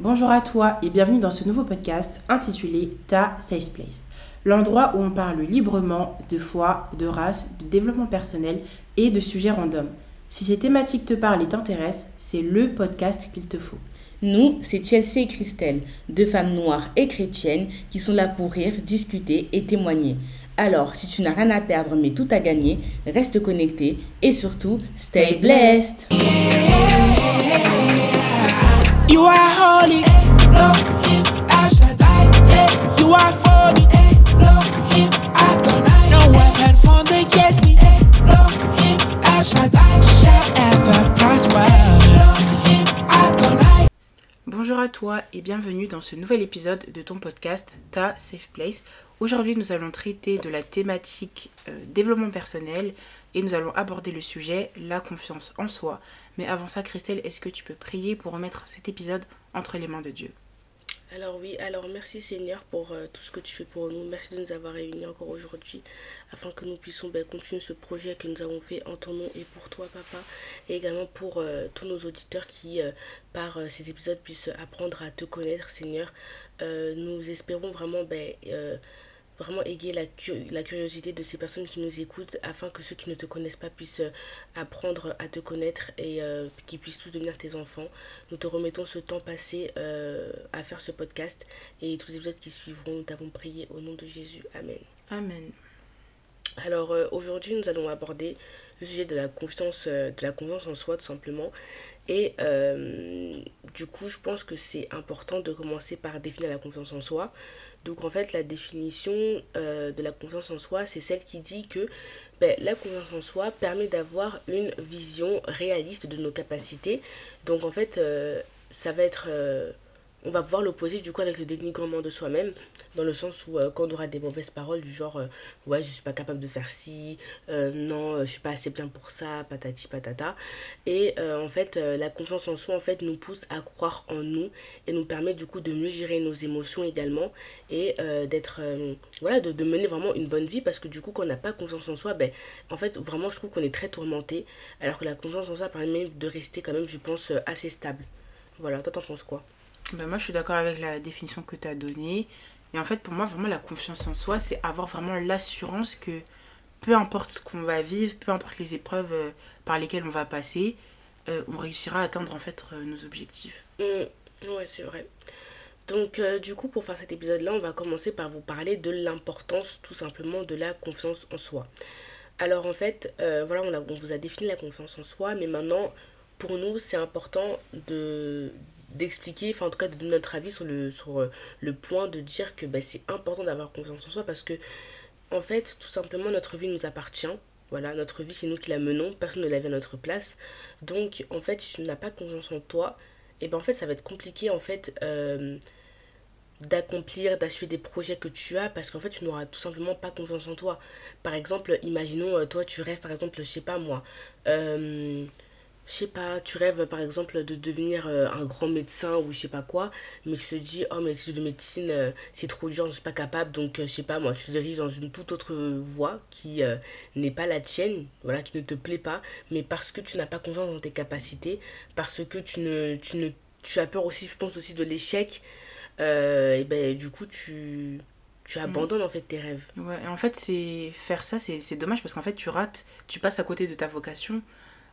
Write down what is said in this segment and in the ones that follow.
Bonjour à toi et bienvenue dans ce nouveau podcast intitulé Ta Safe Place, l'endroit où on parle librement de foi, de race, de développement personnel et de sujets random. Si ces thématiques te parlent et t'intéressent, c'est le podcast qu'il te faut. Nous, c'est Chelsea et Christelle, deux femmes noires et chrétiennes qui sont là pour rire, discuter et témoigner. Alors, si tu n'as rien à perdre mais tout à gagner, reste connecté et surtout, stay blessed. You are holy. Bonjour à toi et bienvenue dans ce nouvel épisode de ton podcast Ta Safe Place. Aujourd'hui, nous allons traiter de la thématique euh, développement personnel et nous allons aborder le sujet la confiance en soi. Mais avant ça, Christelle, est-ce que tu peux prier pour remettre cet épisode entre les mains de Dieu? Alors oui, alors merci Seigneur pour euh, tout ce que tu fais pour nous. Merci de nous avoir réunis encore aujourd'hui afin que nous puissions ben, continuer ce projet que nous avons fait en ton nom et pour toi Papa. Et également pour euh, tous nos auditeurs qui euh, par ces épisodes puissent apprendre à te connaître Seigneur. nous espérons vraiment ben, vraiment égayer la, la curiosité de ces personnes qui nous écoutent afin que ceux qui ne te connaissent pas puissent euh, apprendre à te connaître et euh, qu'ils puissent tous devenir tes enfants. Nous te remettons ce temps passé euh, à faire ce podcast et tous les épisodes qui suivront, nous t'avons prié au nom de Jésus. Amen. Amen. Alors aujourd'hui, nous allons aborder le sujet de la confiance, de la confiance en soi tout simplement. Et du coup, je pense que c'est important de commencer par définir la confiance en soi. Donc en fait, la définition euh, de la confiance en soi, c'est celle qui dit que ben, la confiance en soi permet d'avoir une vision réaliste de nos capacités. Donc en fait, euh, ça va être... On va pouvoir l'opposer du coup avec le dénigrement de soi-même dans le sens où euh, quand on aura des mauvaises paroles du genre euh, ouais je suis pas capable de faire ci euh, non je suis pas assez bien pour ça patati patata. Et en fait la confiance en soi en fait nous pousse à croire en nous et nous permet du coup de mieux gérer nos émotions également et d'être voilà de, de, mener vraiment une bonne vie parce que du coup quand on n'a pas confiance en soi ben en fait vraiment je trouve qu'on est très tourmenté alors que la confiance en soi permet de rester quand même je pense assez stable. Voilà. Toi t'en penses quoi? Ben moi, je suis d'accord avec la définition que tu as donnée. Et en fait, pour moi, vraiment, la confiance en soi, c'est avoir vraiment l'assurance que peu importe ce qu'on va vivre, peu importe les épreuves euh, par lesquelles on va passer, euh, on réussira à atteindre en fait euh, nos objectifs. Mmh. ouais, c'est vrai. Donc, du coup, pour faire cet épisode-là, on va commencer par vous parler de l'importance tout simplement de la confiance en soi. Alors, en fait, voilà, on, vous a défini la confiance en soi, mais maintenant, pour nous, c'est important de d'expliquer, enfin en tout cas de donner notre avis sur le, sur euh, le point de dire que bah, c'est important d'avoir confiance en soi parce que en fait tout simplement notre vie nous appartient. Voilà, notre vie c'est nous qui la menons, personne ne la vient à notre place. Donc en fait si tu n'as pas confiance en toi, et eh ben en fait ça va être compliqué en fait euh, d'accomplir, d'achever des projets que tu as parce qu'en fait tu n'auras tout simplement pas confiance en toi. Par exemple, imaginons euh, toi tu rêves par exemple, je sais pas moi, je sais pas, tu rêves par exemple de devenir euh, un grand médecin ou je sais pas quoi, mais tu te dis, oh, mais de médecine, euh, c'est trop dur, je suis pas capable, donc euh, je sais pas, moi, tu te diriges dans une toute autre voie qui n'est pas la tienne, voilà, qui ne te plaît pas, mais parce que tu n'as pas confiance dans tes capacités, parce que tu ne, tu ne, tu as peur aussi, je pense aussi de l'échec, et ben du coup, tu tu mm. abandonnes en fait tes rêves. Ouais, en fait, c'est faire ça, c'est dommage parce qu'en fait, tu rates, tu passes à côté de ta vocation.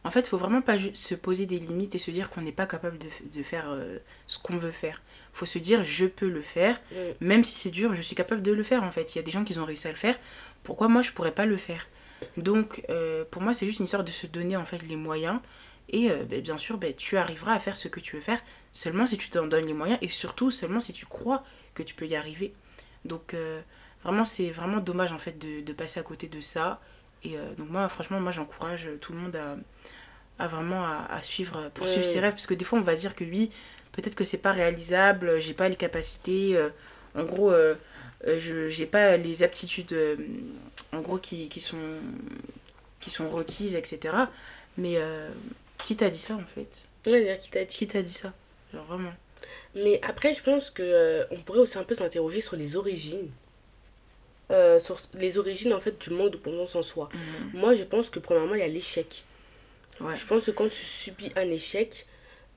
En fait, il faut vraiment pas se poser des limites et se dire qu'on n'est pas capable de, de faire euh, ce qu'on veut faire. Il faut se dire je peux le faire, mm. même si c'est dur, je suis capable de le faire en fait. Il y a des gens qui ont réussi à le faire, pourquoi moi je pourrais pas le faire? Donc euh, pour moi c'est juste une histoire de se donner en fait les moyens et euh, ben, bien sûr ben, tu arriveras à faire ce que tu veux faire seulement si tu t'en donnes les moyens et surtout seulement si tu crois que tu peux y arriver. Donc vraiment c'est vraiment dommage en fait de, de, passer à côté de ça. Et donc moi franchement moi j'encourage tout le monde à à vraiment à, suivre, pour suivre ses rêves. Parce que des fois, on va dire que oui, peut-être que c'est pas réalisable, j'ai pas les capacités. Euh, en gros, euh, euh, je j'ai pas les aptitudes en gros qui, qui, sont, qui sont requises, etc. Mais qui t'a dit ça en fait? Qui t'a dit. Qui t'a dit ça? Genre vraiment. Mais après, je pense que on pourrait aussi un peu s'interroger sur les origines. Sur les origines en fait du manque de confiance en soi. Mhm. Moi, je pense que premièrement, il y a l'échec. Je pense que quand tu subis un échec,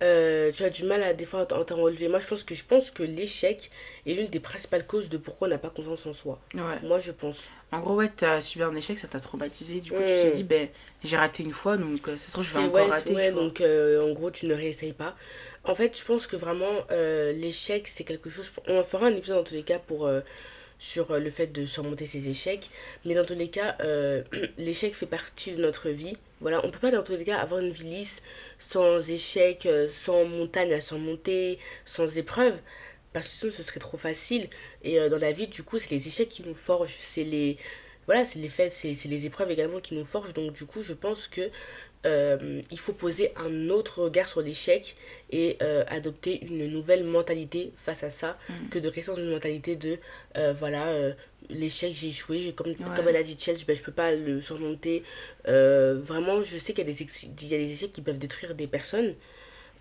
euh, tu as du mal à à t'en relever. Moi, je pense que je pense que l'échec est l'une des principales causes de pourquoi on n'a pas confiance en soi. Ouais. Moi, je pense. En gros, ouais, t'as subi un échec, ça t'a traumatisé. Du coup, tu te Mm. dis, ben, j'ai raté une fois, donc euh, ça se trouve, je vais encore ouais, rater. ouais, donc euh, en gros, tu ne réessayes pas. En fait, je pense que vraiment, euh, l'échec, c'est quelque chose. On en fera un épisode dans tous les cas pour. Sur euh, le fait de surmonter ses échecs. Mais dans tous les cas, euh, l'échec fait partie de notre vie. Voilà, on peut pas dans tous les cas avoir une vie lisse sans échecs, euh, sans montagne à surmonter, sans épreuves. Parce que sinon, ce serait trop facile. Et dans la vie, du coup, c'est les échecs qui nous forgent. C'est les, voilà, c'est les faits, c'est les épreuves également qui nous forgent. Donc, du coup, je pense que euh, il faut poser un autre regard sur l'échec et euh, adopter une nouvelle mentalité face à ça Mm. que de rester dans une mentalité de euh, voilà l'échec j'ai échoué comme, Ouais. comme elle a dit Chelsea ben, je peux pas le surmonter vraiment je sais qu'il y, a des ex- il y a des échecs qui peuvent détruire des personnes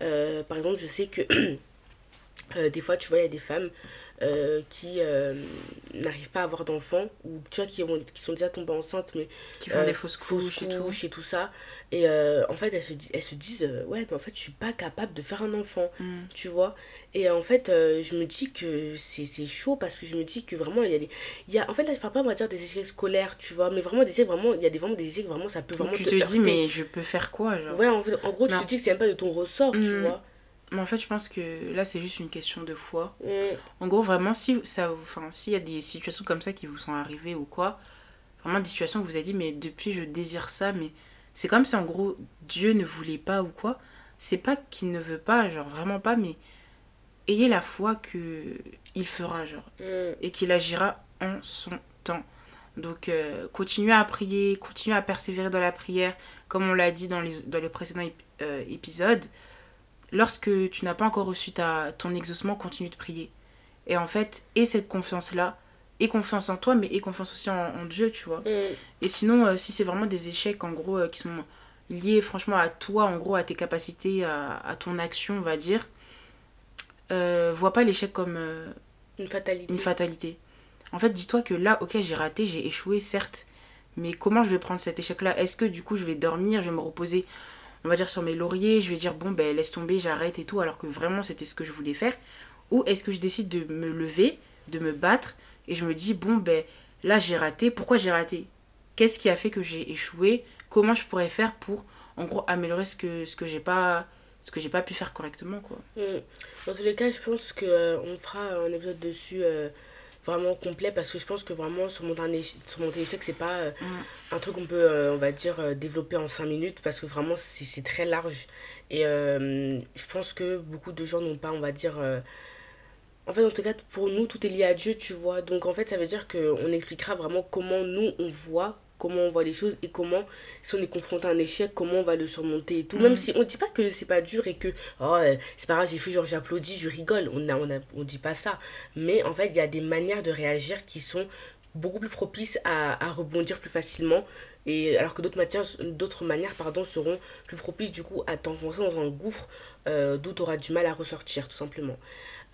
par exemple je sais que euh, des fois tu vois il y a des femmes euh, qui euh, n'arrivent pas à avoir d'enfants ou tu vois qui, ont, qui sont déjà tombées enceintes mais Qui font des fausses couches et tout. couches et tout ça. Et en fait, elles se, elles se disent Ouais, mais en fait, je suis pas capable de faire un enfant, Mm. tu vois. Et en fait, je me dis que c'est chaud parce que je me dis que vraiment, il y a des. Y a, en fait, là, je parle pas, on va dire, des échecs scolaires, tu vois, mais vraiment des échecs, vraiment, il y a des, vraiment des échecs, vraiment, ça peut Donc, vraiment tu te te dis, mais je peux faire quoi genre? Ouais, en, fait, en gros, tu te dis que c'est même pas de ton ressort, tu Mm. vois. Mais en fait, je pense que là, c'est juste une question de foi. Mm. En gros, vraiment, si ça, enfin, s'il y a des situations comme ça qui vous sont arrivées ou quoi, vraiment des situations où vous avez dit, mais depuis, je désire ça, mais c'est comme si en gros, Dieu ne voulait pas ou quoi. C'est pas qu'il ne veut pas, genre vraiment pas, mais ayez la foi que il fera, genre, Mm. et qu'il agira en son temps. Donc, euh, continuez à prier, continuez à persévérer dans la prière, comme on l'a dit dans les, dans les précédents ép- euh, épisodes. Lorsque tu n'as pas encore reçu ta, ton exaucement, continue de prier. Et en fait, aie cette confiance-là, aie confiance en toi, mais aie confiance aussi en, en Dieu, tu vois. Mm. Et sinon, euh, si c'est vraiment des échecs, en gros, euh, qui sont liés franchement à toi, en gros, à tes capacités, à, à ton action, on va dire, euh, vois pas l'échec comme Une fatalité. une fatalité. En fait, dis-toi que là, ok, j'ai raté, j'ai échoué, certes, mais comment je vais prendre cet échec-là? Est-ce que du coup, je vais dormir, je vais me reposer, on va dire, sur mes lauriers, je vais dire, bon, ben, laisse tomber, j'arrête et tout, alors que vraiment, c'était ce que je voulais faire. Ou est-ce que je décide de me lever, de me battre, et je me dis, bon, ben, là, j'ai raté, pourquoi j'ai raté? Qu'est-ce qui a fait que j'ai échoué? Comment je pourrais faire pour, en gros, améliorer ce que, ce que j'ai pas ce que j'ai pas pu faire correctement quoi? Mm. Dans tous les cas, je pense que euh, fera un épisode dessus euh, vraiment complet parce que je pense que vraiment surmonter un échec, surmonter c'est pas euh, Mm. un truc qu'on peut, euh, on va dire, euh, développer en 5 minutes parce que vraiment c'est très large. Et je pense que beaucoup de gens n'ont pas, on va dire. en fait, en tout cas, pour nous, tout est lié à Dieu, tu vois. Donc, en fait, ça veut dire qu'on expliquera vraiment comment nous, on voit, comment on voit les choses et comment, si on est confronté à un échec, comment on va le surmonter et tout. Mhm. Même si on dit pas que c'est pas dur et que, oh, euh, c'est pas grave, j'ai fait genre j'applaudis, je rigole. On, a, on, a, on dit pas ça. Mais en fait, il y a des manières de réagir qui sont beaucoup plus propices à, à rebondir plus facilement et alors que d'autres matières d'autres manières pardon seront plus propices du coup à t'enfoncer dans un gouffre euh, d'où tu auras du mal à ressortir tout simplement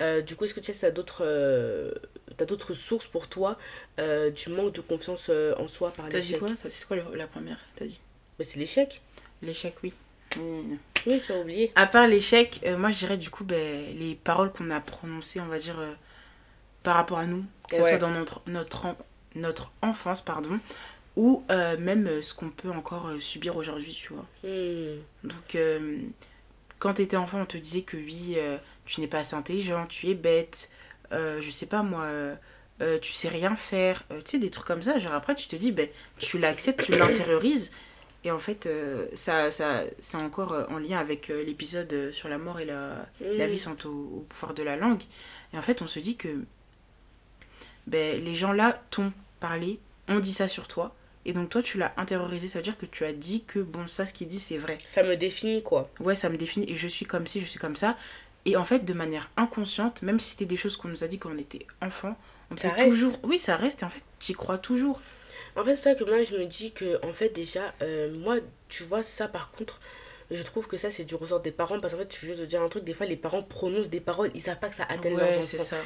Euh, du coup est-ce que tu as d'autres euh, d'autres sources pour toi euh, du manque de confiance euh, en soi par t'as dit l'échec quoi c'est quoi la première t'as dit? Mais c'est l'échec l'échec oui oui tu as oublié À part l'échec, euh, moi je dirais du coup ben, les paroles qu'on a prononcées, on va dire, par rapport à nous, que ce Ouais. soit dans notre, notre, notre enfance, pardon, ou euh, même ce qu'on peut encore subir aujourd'hui, tu vois. Hmm. Donc, euh, quand tu étais enfant, on te disait que oui, euh, tu n'es pas assez intelligent, tu es bête, euh, je sais pas moi, euh, euh, tu sais rien faire, euh, tu sais, des trucs comme ça. Genre après, tu te dis, ben, tu l'acceptes, tu l'intériorises. Et en fait, ça, ça, c'est encore en lien avec l'épisode sur la mort et la, la Hmm. vie sont au, au pouvoir de la langue. Et en fait, on se dit que ben, les gens là t'ont parlé, ont dit ça sur toi. Et donc toi, tu l'as intériorisé. Ça veut dire que tu as dit que bon, ça, ce qu'il dit, c'est vrai. ça me définit quoi Ouais, ça me définit et je suis comme ci, je suis comme ça. Et en fait, de manière inconsciente, même si c'était des choses qu'on nous a dit quand on était enfant, on Ça reste. toujours. Oui, ça reste et en fait, tu y crois toujours. En fait, c'est ça que moi, je me dis que, en fait, déjà, euh, moi, tu vois, ça, par contre, je trouve que ça, c'est du ressort des parents. Parce qu'en fait, je veux te dire un truc, des fois, les parents prononcent des paroles, ils savent pas que ça atteint leurs Ouais, enfants. c'est ça.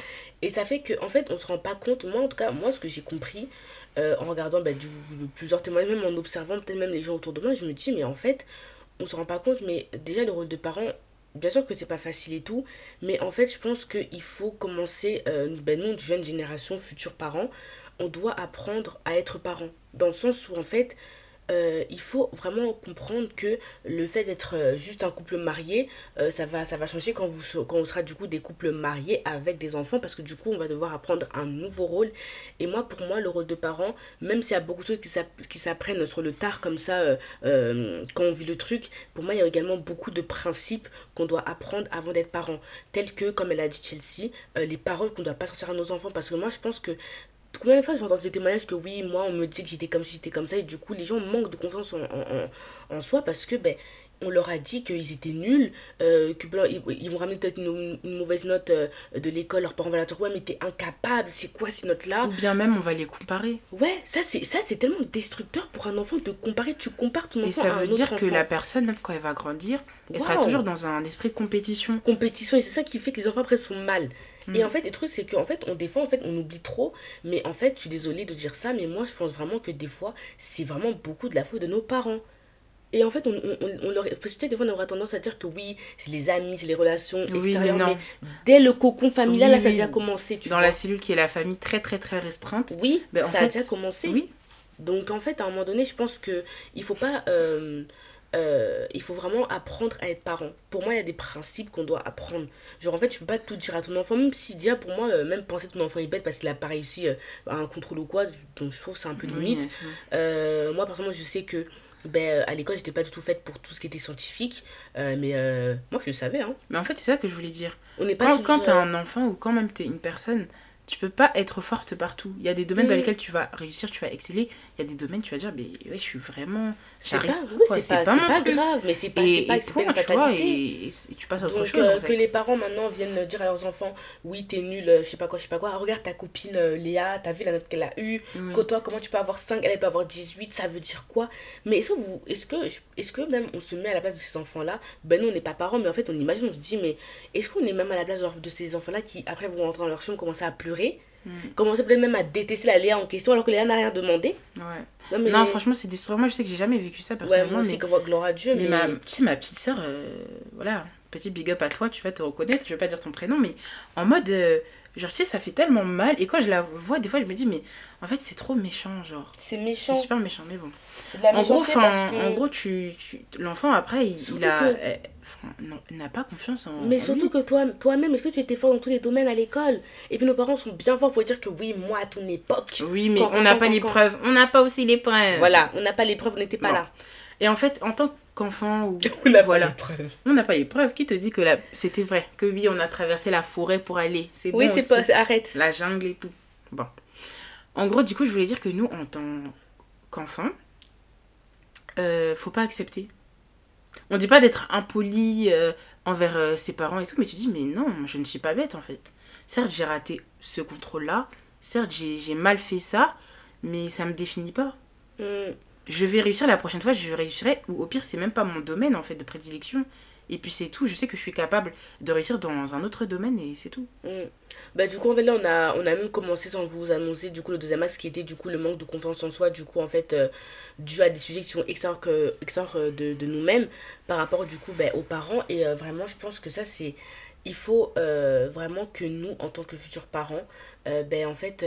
Et ça fait qu'en en fait, on se rend pas compte. Moi, en tout cas, moi, ce que j'ai compris, euh, en regardant bah, du, plusieurs témoignages, même en observant peut-être même les gens autour de moi, je me dis, mais en fait, on se rend pas compte, mais déjà, le rôle de parent, bien sûr que c'est pas facile et tout, mais en fait, je pense qu'il faut commencer, euh, ben, nous, jeunes générations, futurs parents, on doit apprendre à être parents. Dans le sens où, en fait, euh, il faut vraiment comprendre que le fait d'être euh, juste un couple marié, euh, ça, va, changer quand, vous, quand on sera du coup des couples mariés avec des enfants parce que du coup on va devoir apprendre un nouveau rôle. Et moi, pour moi, le rôle de parent, même s'il y a beaucoup de choses qui s'apprennent sur le tard comme ça quand on vit le truc, pour moi, il y a également beaucoup de principes qu'on doit apprendre avant d'être parent. Tels que, comme elle a dit Chelsea, les paroles qu'on ne doit pas sortir à nos enfants parce que moi, je pense que combien de fois j'ai entendu des témoignages que oui, moi on me dit que j'étais comme si j'étais comme ça et du coup les gens manquent de confiance en, en, en, soi parce que ben on leur a dit qu'ils étaient nuls, euh, que ils, vont ramener peut-être une, mauvaise note euh, de l'école, leurs parents vont leur dire ouais mais t'es incapable, c'est quoi ces notes-là? Ou bien même on va les comparer. Ouais, ça c'est ça c'est tellement destructeur pour un enfant de comparer, tu compares ton enfant Et ça veut dire que la personne, même quand elle va grandir, elle sera toujours dans un esprit de compétition. Compétition, et c'est ça qui fait que les enfants après sont mal. Et mm. en fait, le truc, c'est qu'en fait, on, des fois, en fait, on oublie trop. Mais en fait, je suis désolée de dire ça, mais moi, je pense vraiment que des fois, c'est vraiment beaucoup de la faute de nos parents. Et en fait, on, on, on leur... Peut-être des fois, on aura tendance à dire que oui, c'est les amis, c'est les relations extérieures. Mais, dès le cocon familial, là, ça a déjà commencé. Tu Dans la cellule qui est la famille très, très, très restreinte. Oui, ben, ça a déjà commencé. Oui. Donc, en fait, à un moment donné, je pense qu'il ne faut pas... Euh, euh, il faut vraiment apprendre à être parent. Pour moi, il y a des principes qu'on doit apprendre. Genre, en fait, tu peux pas tout dire à ton enfant, même si déjà, pour moi, euh, même penser que ton enfant est bête parce qu'il a pas réussi euh, à un contrôle ou quoi, donc je trouve que c'est un peu limite. moi, personnellement, je sais que ben, à l'école, j'étais pas du tout faite pour tout ce qui était scientifique, mais moi, je le savais. Hein. Mais en fait, c'est ça que je voulais dire. On est pas quand quand tu as un enfant ou quand même tu es une personne, tu peux pas être forte partout. Il y a des domaines dans lesquels tu vas réussir, tu vas exceller. Il y a des domaines, tu vas dire, mais ouais, je suis vraiment. C'est pas, c'est pas, pas, grave, mais c'est pas, et, pas, pas tu vois, et, tu passes à autre chose. Euh, que les parents maintenant viennent dire à leurs enfants, oui, t'es nul, euh, je sais pas quoi, je sais pas quoi. Regarde ta copine euh, Léa, t'as vu la note qu'elle a eue. Que toi, comment tu peux avoir 5, elle peut avoir 18, ça veut dire quoi? Mais est-ce que, vous, est-ce que, est-ce que même on se met à la place de ces enfants-là? Ben, nous, on n'est pas parents, mais en fait, on imagine, on se dit, mais est-ce qu'on est même à la place de ces enfants-là qui, après, vont rentrer dans leur chambre, commencer à pleurer? Mm. Commencer peut-être même à détester la Léa en question alors que Léa n'a rien demandé. Ouais. Non, franchement, c'est destructeur. Moi, je sais que j'ai jamais vécu ça personnellement. Ouais, moi aussi, mais... gloire à Dieu. Mais, Ma, tu sais, ma petite soeur, euh, voilà, petit big up à toi, tu vas te reconnaître. Je vais pas dire ton prénom, mais en mode. Euh, genre, tu sais, ça fait tellement mal. Et quand je la vois, des fois, je me dis, mais en fait, c'est trop méchant, genre. C'est méchant. C'est super méchant, mais bon. en, gros, en gros, tu, tu... l'enfant, après, il, a. Eh, n'a pas confiance en. Mais surtout que toi, toi-même, est-ce que tu étais fort dans tous les domaines à l'école? Et puis nos parents sont bien forts pour dire que oui, moi, à ton époque. Oui, mais on n'a pas les preuves. On n'a pas aussi les preuves. Voilà, on n'a pas les preuves, on n'était pas là. Et en fait, en tant qu'enfant ou on n'a voilà, pas les preuves. On n'a pas les preuves. Qui te dit que c'était vrai Que oui, on a traversé la forêt pour aller. C'est oui, c'est pas. Arrête. La jungle et tout. Bon. En gros, du coup, je voulais dire que nous, en tant qu'enfants, euh, faut pas accepter on dit pas d'être impoli euh, envers euh, ses parents et tout, mais tu dis, mais non, je ne suis pas bête en fait. Certes, j'ai raté ce contrôle-là, certes, j'ai mal fait ça, mais ça me définit pas. Mm. Je vais réussir la prochaine fois, je réussirai, ou au pire, c'est même pas mon domaine en fait de prédilection. Et puis c'est tout, je sais que je suis capable de réussir dans un autre domaine et c'est tout. Mm. Bah du coup en fait là on a, on a même commencé sans vous annoncer du coup le deuxième axe qui était du coup le manque de confiance en soi du coup en fait euh, dû à des sujets qui sont extérieurs, que, euh, de, de nous-mêmes par rapport du coup bah, aux parents et euh, vraiment je pense que ça c'est il faut vraiment que nous en tant que futurs parents ben en fait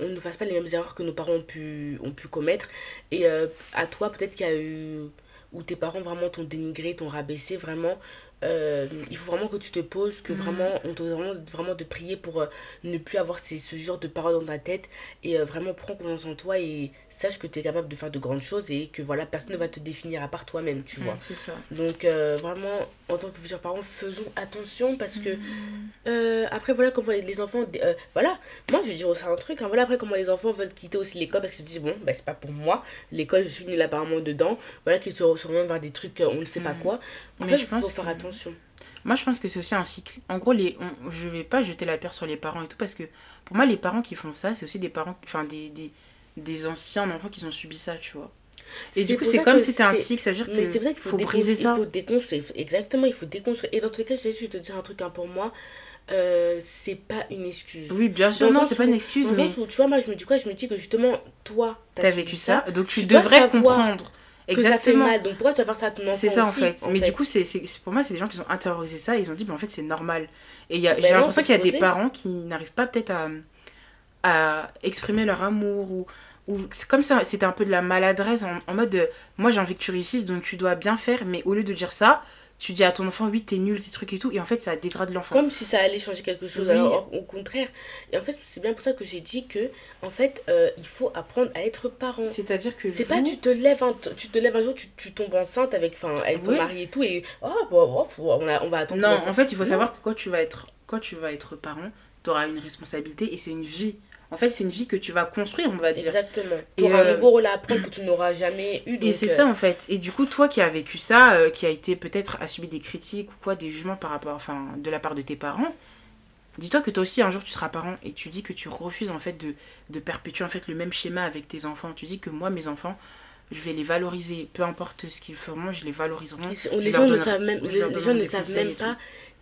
on ne fasse pas les mêmes erreurs que nos parents ont pu, ont pu commettre. Et à toi peut-être qu'il y a eu où tes parents vraiment t'ont dénigré, t'ont rabaissé, vraiment, euh, il faut vraiment que tu te poses, que mm. vraiment, on te vraiment, vraiment de prier pour euh, ne plus avoir ces, ce genre de paroles dans ta tête et euh, vraiment prends confiance en toi et sache que tu es capable de faire de grandes choses et que voilà, personne ne va te définir à part toi-même, tu vois. C'est ça. Donc vraiment, en tant que futurs parents, faisons attention parce que mm. après, voilà, comment les, enfants, voilà, moi je vais dire aussi un truc, hein, voilà, après comment les enfants veulent quitter aussi l'école parce qu'ils se disent, bon, bah, c'est pas pour moi, l'école, je suis nulle apparemment dedans, voilà, qu'ils se retrouvent vers des trucs, on ne sait pas mm. quoi. En Mais fait, je pense faut faire attention moi, je pense que c'est aussi un cycle. En gros, les, je vais pas jeter la pierre sur les parents et tout, parce que pour moi, les parents qui font ça, c'est aussi des parents, enfin, des, des, des anciens enfants qui ont subi ça, tu vois. Et du coup, c'est comme si c'était un cycle, ça veut dire qu'il faut, faut briser ça. Il faut déconstruire, exactement, il faut déconstruire. Et dans tous les cas, je vais te dire un truc hein, pour moi. Euh, c'est pas une excuse. Oui, bien sûr, non, c'est pas une excuse. mais... tu vois, moi, je me dis quoi Je me dis que justement, toi, t'as as vécu ça, donc tu, devrais comprendre que ça fait mal. Donc pourquoi tu vas faire ça à ton enfant C'est ça en fait. en mais fait du coup, c'est pour moi, c'est des gens qui ont intériorisé ça. Ils ont dit, bah, en fait, c'est normal. Et il y a- Ben j'ai l'impression qu'il y a des parents qui n'arrivent pas peut-être à, à exprimer leur amour ou. ou c'est comme ça, c'était un peu de la maladresse en, en mode de, moi j'ai envie que tu réussisses donc tu dois bien faire, mais au lieu de dire ça, tu dis à ton enfant, oui, t'es nul, tes trucs et tout, et en fait ça dégrade l'enfant. Comme si ça allait changer quelque chose. Oui. Alors, au contraire. Et en fait, c'est bien pour ça que j'ai dit que, en fait, euh, il faut apprendre à être parent. C'est-à-dire que. C'est vous- pas tu te lèves un, tu te lèves un jour, tu, tu tombes enceinte avec, enfin, avec ton Oui. mari et tout, et oh, bon, bon, on, a- on va attendre. Non, en fait, il faut Non. savoir que quand tu vas être, quand tu vas être parent, tu auras une responsabilité et c'est une vie. En fait, c'est une vie que tu vas construire, on va dire. Exactement. Et, Tu auras euh, un nouveau rôle à apprendre que tu n'auras jamais eu. Et donc, c'est euh, ça en fait. Et du coup, toi qui as vécu ça, euh, qui a été peut-être à subir des critiques ou quoi, des jugements par rapport, enfin, de la part de tes parents, dis-toi que toi aussi un jour tu seras parent et tu dis que tu refuses en fait de, de perpétuer en fait le même schéma avec tes enfants. Tu dis que moi, mes enfants, je vais les valoriser, peu importe ce qu'ils feront, je les valoriserai. Et Je les leur gens ne donnerai- savent même, je les, gens ne savent même et pas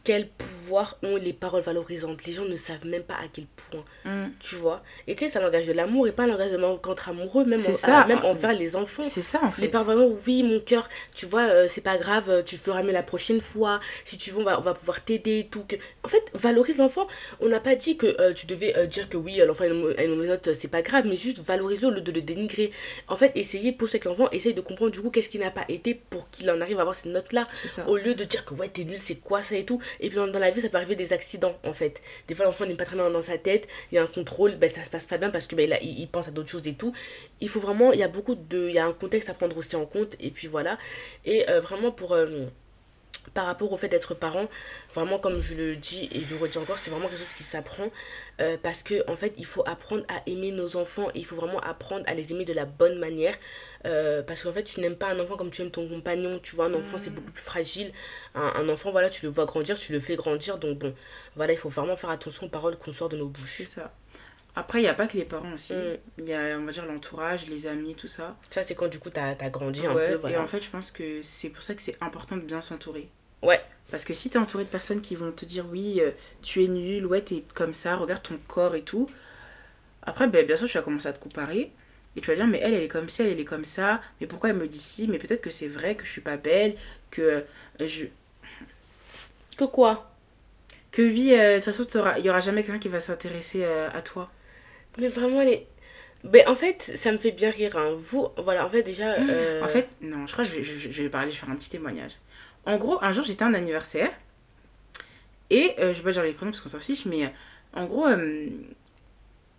quel pouvoir ont les paroles valorisantes. Les gens ne savent même pas à quel point. Mm. tu vois. Et tu sais, c'est un langage de l'amour et pas un langage de contre amoureux, même, en- ça. à- même envers les enfants. C'est ça en fait. Les parents, oui, mon cœur, tu vois, euh, c'est pas grave, euh, tu feras mieux la prochaine fois. Si tu veux, on va, on va pouvoir t'aider et tout. Que... En fait, valorise l'enfant. On n'a pas dit que euh, tu devais euh, dire que oui, euh, l'enfant a une, mauvaise note, euh, c'est pas grave, mais juste valorise-le au lieu de le dénigrer. En fait, essayer, poser avec l'enfant, essaye de comprendre du coup qu'est-ce qui n'a pas été pour qu'il en arrive à avoir cette note-là. C'est ça. Au lieu de dire que ouais, t'es nul, c'est quoi ça et tout. Et puis dans, dans la vie, ça peut arriver des accidents en fait. Des fois, l'enfant n'est pas très bien dans sa tête, il y a un contrôle, ben, ça se passe pas bien parce que ben, il, il pense à d'autres choses et tout. Il faut vraiment, il y a beaucoup de. Il y a un contexte à prendre aussi en compte. Et puis voilà. Et euh, vraiment pour. euh, par rapport au fait d'être parent, vraiment comme je le dis et je le redis encore, c'est vraiment quelque chose qui s'apprend euh, parce que en fait il faut apprendre à aimer nos enfants et il faut vraiment apprendre à les aimer de la bonne manière euh, parce qu'en fait tu n'aimes pas un enfant comme tu aimes ton compagnon, tu vois un enfant c'est beaucoup plus fragile, un, un enfant voilà tu le vois grandir, tu le fais grandir donc bon voilà il faut vraiment faire attention aux paroles qu'on sort de nos bouches. C'est ça. Après, il n'y a pas que les parents aussi. Mm. Il y a, on va dire, l'entourage, les amis, tout ça. Ça c'est quand du coup t'as as grandi un Ouais, peu Et voilà. en fait, je pense que c'est pour ça que c'est important de bien s'entourer. Ouais. Parce que si t'es entouré de personnes qui vont te dire oui, euh, tu es nul, ouais, t'es comme ça, regarde ton corps et tout. Après, ben, bien sûr, tu vas commencer à te comparer. Et tu vas dire, mais elle, elle est comme ci, elle, elle est comme ça. Mais pourquoi elle me dit ci? Mais peut-être que c'est vrai que je suis pas belle, que euh, je. Que quoi? Que oui, euh, de toute façon, il y aura jamais quelqu'un qui va s'intéresser euh, à toi. Mais vraiment les... Mais en fait ça me fait bien rire hein. Vous voilà en fait déjà... euh, En fait, non, je crois que je, vais- je- je vais parler, je vais faire un petit témoignage. En gros, un jour, j'étais à un anniversaire. Et euh, je vais pas dire les prénoms parce qu'on s'en fiche, mais euh, en gros,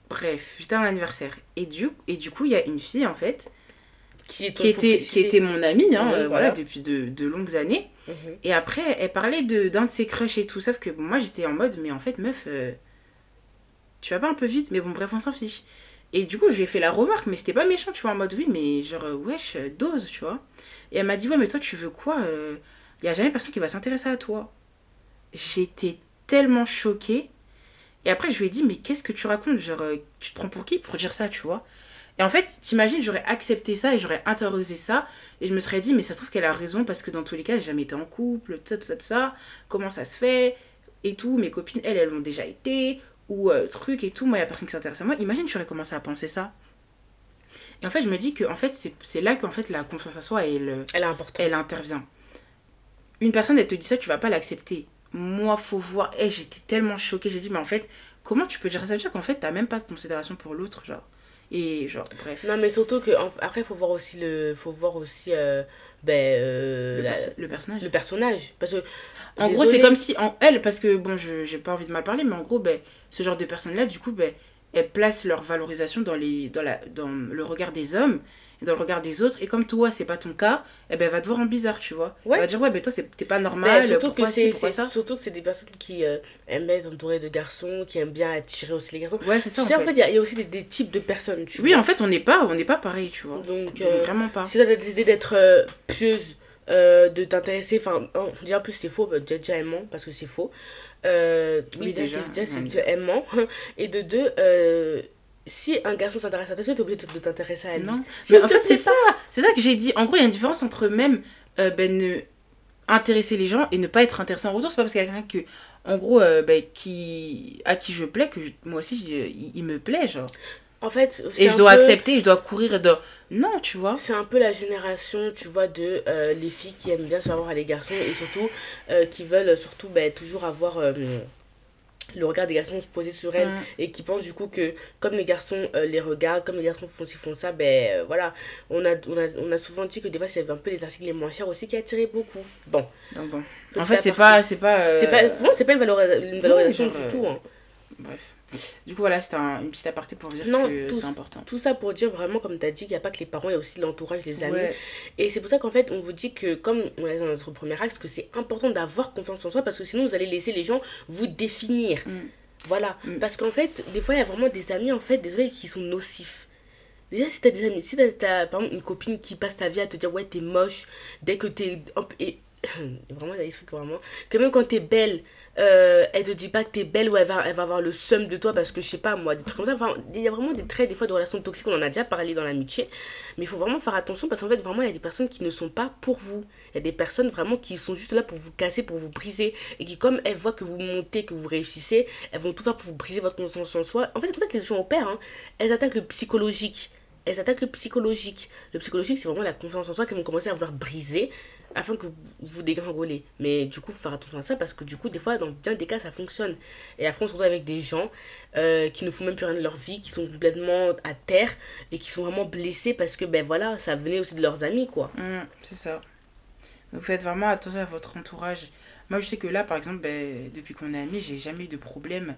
bref, j'étais à un anniversaire. Et du, et du coup, il y a une fille, en fait, qui, était, qui était mon amie, hein, voilà, voilà. depuis de, de longues années. Mhm. Et après, elle parlait de- d'un de, ses crushs et tout. Sauf que bon, moi, j'étais en mode, mais en fait, meuf, tu vas pas un peu vite, mais bon, bref, on s'en fiche. Et du coup, je lui ai fait la remarque, mais c'était pas méchant, tu vois, en mode, oui, mais genre, euh, wesh, euh, dose, tu vois. Et elle m'a dit, ouais, mais toi, tu veux quoi Il y a jamais personne qui va s'intéresser à toi. J'étais tellement choquée. Et après, je lui ai dit, mais qu'est-ce que tu racontes Genre, euh, tu te prends pour qui pour dire ça, tu vois Et en fait, t'imagines, j'aurais accepté ça et j'aurais intériorisé ça. Et je me serais dit, mais ça se trouve qu'elle a raison parce que dans tous les cas, j'ai jamais été en couple, tout ça, tout ça, ça. Comment ça se fait Et tout. Mes copines, elles, elles l'ont déjà été. Ou euh, truc et tout. Moi, il y a personne qui s'intéresse à moi. Imagine, j'aurais commencé à penser ça. Et en fait, je me dis que en fait, c'est là qu'en fait, la confiance en soi, elle, Elle est importante. elle intervient. Une personne, elle te dit ça, tu vas pas l'accepter. Moi, faut voir. Et j'étais tellement choquée. J'ai dit, mais en fait, comment tu peux dire ça? Ça veut dire qu'en fait, t'as même pas de considération pour l'autre, genre. Et genre, bref. Non mais surtout que après faut voir aussi le faut voir aussi euh, ben euh, le, la- perso- le personnage. le personnage parce que En gros, c'est comme si, en elle, parce que bon, je j'ai pas envie de mal parler, mais en gros, ben, ce genre de personnes-là, du coup, ben, elles placent leur valorisation dans, les, dans, la, dans le regard des hommes et dans le regard des autres. Et comme toi, c'est pas ton cas, eh ben, elle va te voir en bizarre, tu vois. Ouais. Elle va dire, ouais, ben toi, c'est- t'es pas ben, normal, surtout pourquoi que c'est ça? surtout que c'est des personnes qui euh, aiment être entourées de garçons qui aiment bien attirer aussi les garçons Ouais, c'est ça, tu en sais en fait. il y, a- il y a aussi des, des types de personnes tu Oui, vois. en fait, on n'est pas, on n'est pas pareil, tu vois. donc Donc, euh, vraiment pas. si t'as décidé d'être euh, pieuse de t'intéresser enfin déjà en plus c'est faux bah, déjà, déjà aimant parce que c'est faux oui, Oui, déjà, déjà, c'est- aimant et de deux si un garçon s'intéresse à toi t'es obligé de, t'intéresser à lui Non. Mais en fait, c'est ça. C'est ça que j'ai dit. En gros, il y a une différence entre même euh, ben, ne intéresser les gens et ne pas être intéressant en retour. C'est pas parce qu'il y a quelqu'un que, en gros, euh, ben, qui, à qui je plais que je- moi aussi, je- il, me plaît, genre. En fait, et je dois accepter, je dois courir de... Non, tu vois. C'est un peu la génération, tu vois, de euh, les filles qui aiment bien savoir à les garçons et surtout qui veulent surtout ben, toujours avoir le regard des garçons se poser sur elles mm. et qui pensent du coup que comme les garçons les regardent, comme les garçons font ci, font ça, ben voilà. On a, on, a, on a souvent dit que des fois c'est un peu les articles les moins chers aussi qui attiraient beaucoup. Bon. Donc bon. En fait, c'est pas. C'est pas, c'est pas, c'est pas une, une valorisation du tout. Hein. Bref. Du coup, voilà, c'était un, une petite aparté pour dire que c'est important. Tout ça pour dire vraiment, comme tu as dit, qu'il n'y a pas que les parents, il y a aussi l'entourage, les amis. Et c'est pour ça qu'en fait, on vous dit que, comme on est dans notre premier axe, que c'est important d'avoir confiance en soi parce que sinon, vous allez laisser les gens vous définir. Mm. Voilà. Mm. Parce qu'en fait, des fois, il y a vraiment des amis, en fait, désolé, qui sont nocifs. Déjà, si t'as des amis, si t'as, par exemple une copine qui passe ta vie à te dire, ouais, t'es moche, dès que t'es. Et vraiment, a des trucs vraiment. Que même quand t'es belle, euh, elle te dit pas que t'es belle ou elle va, elle va avoir le seum de toi parce que je sais pas moi, des trucs comme ça. Enfin, il y a vraiment des traits, des fois, de relations toxiques, on en a déjà parlé dans l'amitié. Mais il faut vraiment faire attention parce qu'en fait, vraiment, il y a des personnes qui ne sont pas pour vous. Il y a des personnes vraiment qui sont juste là pour vous casser, pour vous briser. Et qui, comme elles voient que vous montez, que vous réussissez, elles vont tout faire pour vous briser votre conscience en soi. En fait, c'est comme ça que les gens opèrent. Hein. Elles attaquent le psychologique elles attaquent le psychologique. Le psychologique, c'est vraiment la confiance en soi qu'elles vont commencer à vouloir briser afin que vous dégringolez. Mais du coup, faut faire attention à ça parce que du coup, des fois, dans bien des cas, ça fonctionne. Et après, on se retrouve avec des gens euh, qui ne font même plus rien de leur vie, qui sont complètement à terre et qui sont vraiment blessés parce que, ben voilà, ça venait aussi de leurs amis, quoi. Mmh, c'est ça. Donc, faites vraiment attention à votre entourage. Moi, je sais que là, par exemple, ben, depuis qu'on est amis, j'ai jamais eu de problème.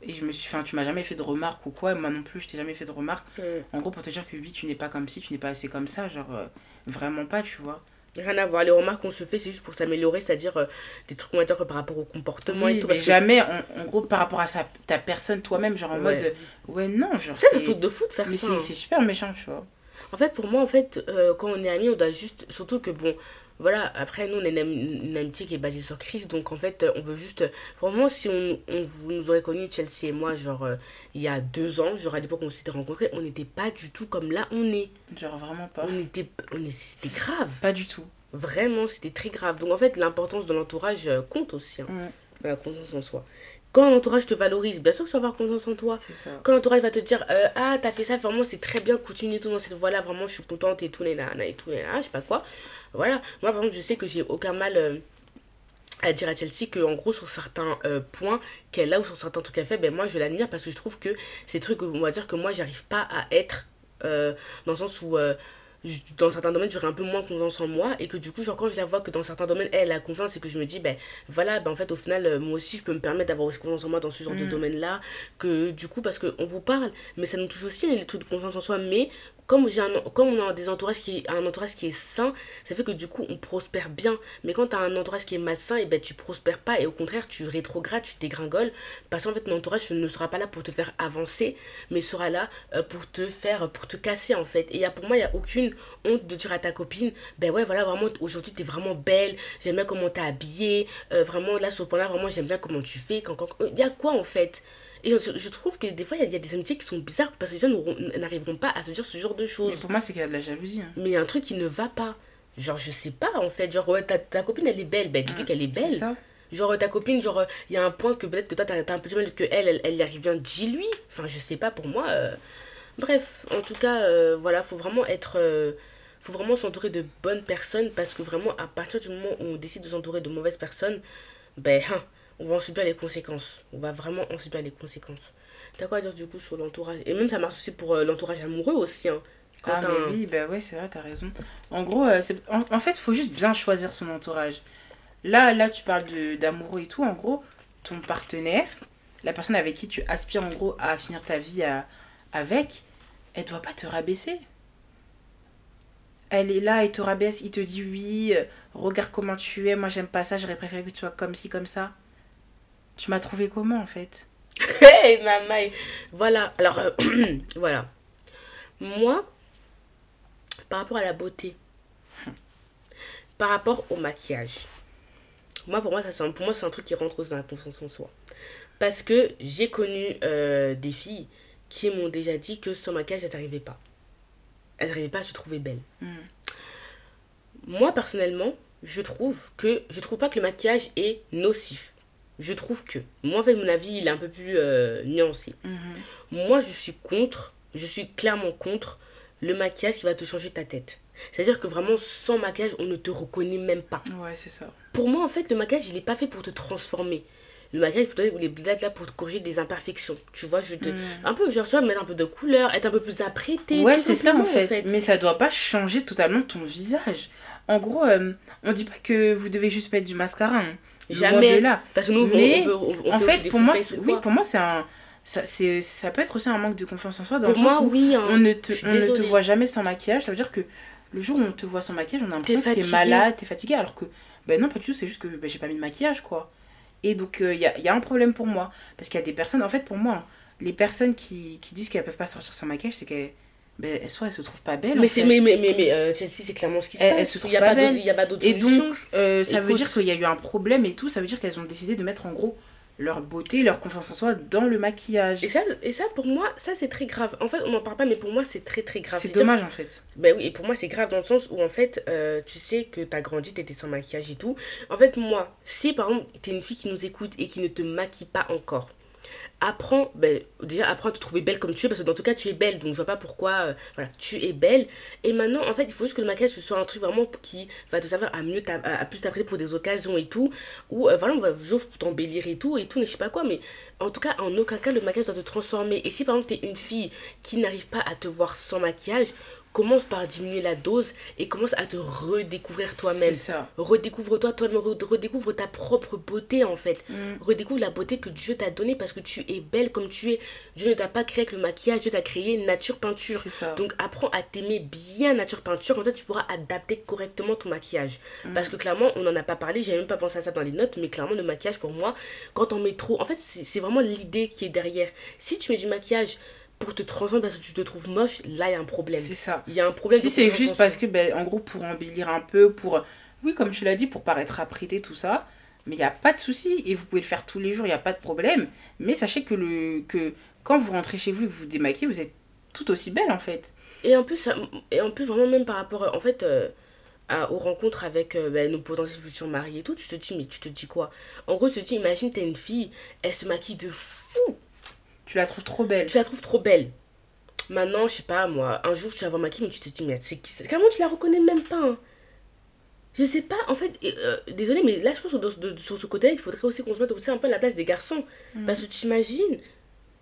Et je me suis. Enfin, tu m'as jamais fait de remarques ou quoi. Moi non plus, je t'ai jamais fait de remarques. Mmh. En gros, pour te dire que oui, tu n'es pas comme si, tu n'es pas assez comme ça. Genre, euh, vraiment pas, tu vois. Rien à voir. Les remarques qu'on se fait, c'est juste pour s'améliorer, c'est-à-dire euh, des trucs, on va dire, par rapport au comportement et tout. Mais jamais, en, gros, par rapport à sa, ta personne, toi-même, genre en mode. Ouais, non, genre. C'est un truc de fou de faire mais ça. Mais c'est super méchant, tu vois. En fait, pour moi, en fait, euh, quand on est amis, on doit juste. Surtout que, bon, voilà, après, nous, on a une, amitié qui est basée sur Christ, donc en fait, on veut juste. Vraiment, si on, on vous nous aurait connu, Chelsea et moi, genre, euh, il y a deux ans, genre à l'époque où on s'était rencontrés, on n'était pas du tout comme là on est. Genre, vraiment pas. On était. On est, c'était grave. Pas du tout. Vraiment, c'était très grave. Donc en fait, l'importance de l'entourage euh, compte aussi. Hein, La confiance en soi. Quand l'entourage te valorise, bien sûr que tu vas avoir confiance en toi. Ça. Quand l'entourage va te dire euh, Ah, t'as fait ça, vraiment, c'est très bien, continue tout dans cette voie-là, vraiment, je suis contente et tout, les et tout, les je sais pas quoi. Voilà. Moi, par exemple, je sais que j'ai aucun mal. Euh, à dire à Chelsea que en gros sur certains points qu'elle a ou sur certains trucs qu'elle fait ben moi je l'admire parce que je trouve que c'est trucs on va dire que moi j'arrive pas à être dans le sens où dans certains domaines j'aurais un peu moins confiance en moi et que du coup genre quand je la vois que dans certains domaines elle a confiance et que je me dis ben voilà ben en fait au final euh, moi aussi je peux me permettre d'avoir aussi confiance en moi dans ce genre de mm. domaine là que du coup parce qu'on vous parle mais ça nous touche aussi les trucs de confiance en soi mais comme, j'ai comme on a des entourages qui, un entourage qui est sain, ça fait que du coup on prospère bien. Mais quand tu as un entourage qui est malsain, et ben tu prospères pas et au contraire tu rétrogrades, tu dégringoles. Parce qu'en fait ton entourage ne sera pas là pour te faire avancer, mais sera là euh, pour te faire, pour te casser en fait. Et y a, pour moi, il n'y a aucune honte de dire à ta copine, ben ouais, voilà, vraiment aujourd'hui tu es vraiment belle, j'aime bien comment t'es habillée, euh, vraiment là sur ce point-là, vraiment j'aime bien comment tu fais. Il y a quoi en fait? Et je, trouve que des fois, il y, a des amitiés qui sont bizarres parce que les gens n'arriveront pas à se dire ce genre de choses. Mais pour moi, c'est qu'il y a de la jalousie. Hein. Mais il y a un truc qui ne va pas. Genre, je sais pas en fait. Genre, ouais, ta, ta copine, elle est belle. Ben, dis-lui qu'elle est belle. Ça. Genre, ta copine, genre, il y a un point que peut-être que toi, t'as as un peu de mal que elle, elle, y arrive bien. Dis-lui. Enfin, je sais pas pour moi. Euh. Bref, en tout cas, euh, voilà, faut vraiment être. Euh, faut vraiment s'entourer de bonnes personnes parce que vraiment, à partir du moment où on décide de s'entourer de mauvaises personnes, ben, hein, on va en subir les conséquences. On va vraiment en subir les conséquences. T'as quoi à dire du coup sur l'entourage? Et même ça marche aussi pour euh, l'entourage amoureux aussi. Hein. ah mais oui, bah ouais, c'est vrai, t'as raison. En gros, euh, c'est en, fait, il faut juste bien choisir son entourage. Là, là tu parles d'amoureux et tout. En gros, ton partenaire, la personne avec qui tu aspires en gros à finir ta vie avec, elle doit pas te rabaisser. Elle est là, elle te rabaisse, il te dit oui, euh, regarde comment tu es, moi j'aime pas ça, j'aurais préféré que tu sois comme ci, comme ça. Tu m'as trouvé comment en fait? Hey maman Voilà, alors euh, voilà. Moi, par rapport à la beauté, par rapport au maquillage, moi pour moi, ça, pour moi c'est un truc qui rentre aussi dans la confiance en soi. Parce que j'ai connu euh, des filles qui m'ont déjà dit que sans maquillage, elles n'arrivaient pas. Elles n'arrivaient pas à se trouver belles. Hmm. Moi personnellement, je trouve que je trouve pas que le maquillage est nocif je trouve que, moi, avec mon avis, il est un peu plus euh, nuancé. Mhm. Moi, je suis contre, je suis clairement contre le maquillage qui va te changer ta tête. C'est-à-dire que vraiment, sans maquillage, on ne te reconnaît même pas. Ouais, c'est ça. Pour moi, en fait, le maquillage, il n'est pas fait pour te transformer. Le maquillage, il est là, là pour te corriger des imperfections. Tu vois, je te... Mm. Un peu, genre, tu vois, mettre un peu de couleur, être un peu plus apprêté. Ouais, c'est ça en fait. Mais ça doit pas changer totalement ton visage. En gros, euh, on dit pas que vous devez juste mettre du mascara. hein. Jamais. là. Parce que nous, Mais, on, veut- on, on en fait pour moi, oui, pour moi, c'est un. Ça, c'est, ça peut être aussi un manque de confiance en soi dans Pour le moi, sens où oui. hein. on ne, te, on ne te voit jamais sans maquillage. Ça veut dire que le jour où on te voit sans maquillage, on a l'impression que t'es malade, t'es fatigué. Alors que, ben non, pas du tout, c'est juste que ben, j'ai pas mis de maquillage, quoi. Et donc, il y, a, y a un problème pour moi. Parce qu'il y a des personnes, en fait, pour moi, les personnes qui, qui disent qu'elles peuvent pas sortir sans maquillage, c'est qu'elles. Ben, soit elles se trouvent pas belles. en Mais, c'est, fait. mais, mais, mais, mais, euh, Chelsea, c'est clairement ce qui se Elle- passe. elle se trouve il y a pas belle. Il y a pas d'autre Et solution. donc, euh, ça veut dire qu'il y a eu un problème et tout. Ça veut dire qu'elles ont décidé de mettre en gros leur beauté, leur confiance en soi dans le maquillage. Et ça, et ça, pour moi, ça, c'est très grave. En fait, on n'en parle pas, mais pour moi, c'est très, très grave. C'est dommage en fait. Ben oui, et pour moi, c'est grave dans le sens où, en fait, euh, tu sais que t'as grandi, t'étais sans maquillage et tout. En fait, moi, si par exemple, t'es une fille qui nous écoute et qui ne te maquille pas encore, apprends, ben, déjà, apprends à te trouver belle comme tu es, parce que dans tout cas, tu es belle, donc je vois pas pourquoi, euh, voilà, tu es belle. Et maintenant, en fait, il faut juste que le maquillage, ce soit un truc vraiment qui va te servir à mieux, à, plus t'apprêter pour des occasions et tout, ou euh, voilà, on va toujours t'embellir et tout, et tout, mais je sais pas quoi, mais en tout cas, en aucun cas, le maquillage doit te transformer. Et si par exemple, t'es une fille qui n'arrive pas à te voir sans maquillage, commence par diminuer la dose et commence à te redécouvrir C'est toi-même. ça. Redécouvre-toi toi-même, re- redécouvre ta propre beauté en fait. Mm. Redécouvre la beauté que Dieu t'a donnée parce que tu es belle comme tu es. Dieu ne t'a pas créé avec le maquillage, Dieu t'a créé nature peinture. C'est ça. Donc apprends à t'aimer bien nature peinture, comme ça tu pourras adapter correctement ton maquillage. Mm. Parce que clairement, on n'en a pas parlé, j'avais même pas pensé à ça dans les notes, mais clairement le maquillage pour moi, quand on met trop, en fait c'est vraiment l'idée qui est derrière. Si tu mets du maquillage pour te transformer parce que tu te trouves moche, là il y a un problème. C'est ça. Il y a un problème. Si c'est juste parce que, ben, en gros, pour embellir un peu, pour. Oui, comme tu l'as dit, pour paraître apprêté, tout ça. Mais il n'y a pas de souci. Et vous pouvez le faire tous les jours, il n'y a pas de problème. Mais sachez que, le, que quand vous rentrez chez vous et que vous vous démaquillez, vous êtes tout aussi belle en fait. Et en plus, ça- et en plus vraiment même par rapport, en fait, euh, à- aux rencontres avec euh, ben, nos potentiels futurs maris et tout, tu te dis, mais tu te dis quoi? En gros, tu te dis, imagine, t'es une fille, elle se maquille de fou, Tu la trouves trop belle. tu la trouves trop belle. Maintenant, je sais pas, moi, un jour tu la vois maquillée, mais tu te dis, mais c'est qui ça? Comment tu la reconnais même pas hein Je sais pas, en fait, euh, désolé, mais là, je pense que sur ce côté, il faudrait aussi qu'on se mette aussi un peu à la place des garçons. Parce que tu imagines,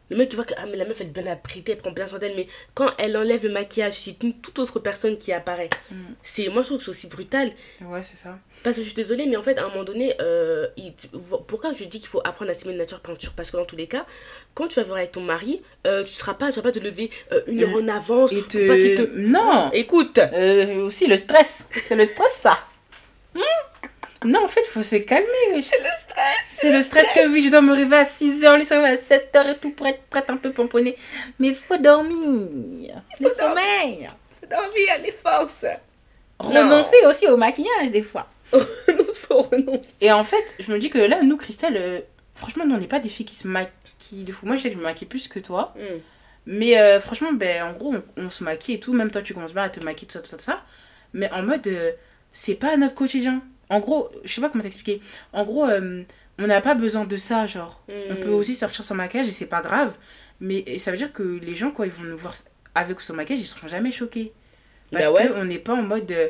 le mec, tu vois que ah, mais la meuf, elle est bien apprêtée, elle prend bien soin d'elle, mais quand elle enlève le maquillage, c'est une toute autre personne qui apparaît. Mm. C'est, moi, je trouve que c'est aussi brutal. Ouais, c'est ça. Parce que je suis désolée, mais en fait, à un moment donné, euh, il- pourquoi je dis qu'il faut apprendre à s'aimer de nature peinture? Parce que dans tous les cas, quand tu vas voir avec ton mari, euh, tu seras pas, tu vas pas te lever euh, une heure en avance. Et pas te. Non Écoute Aussi le stress. C'est le stress, ça. Hmm? Non, en fait, il faut se calmer. C'est le stress C'est le stress que oui, je dois me réveiller à 6h, le soir à 7h et tout pour être prête un peu pomponnée. Mais faut dormir. Le sommeil. D'envie à des forces Renoncer aussi au maquillage des fois. Faut renoncer. Et en fait, je me dis que là, nous, Christelle, euh, franchement, nous, on n'est pas des filles qui se maquillent de fou. Moi, je sais que je me maquille plus que toi. Mm. Mais euh, franchement, ben, en gros, on, on se maquille et tout. Même toi, tu commences bien à te maquiller, tout ça, tout ça, tout ça. Mais en mode, euh, c'est pas notre quotidien. En gros, je sais pas comment t'expliquer. En gros, euh, on n'a pas besoin de ça, genre. On Mm. peut aussi sortir sans maquillage et c'est pas grave. Mais ça veut dire que les gens, quand ils vont nous voir avec ou sans maquillage, ils seront jamais choqués. Parce Bah ouais. qu'on n'est pas en mode. euh,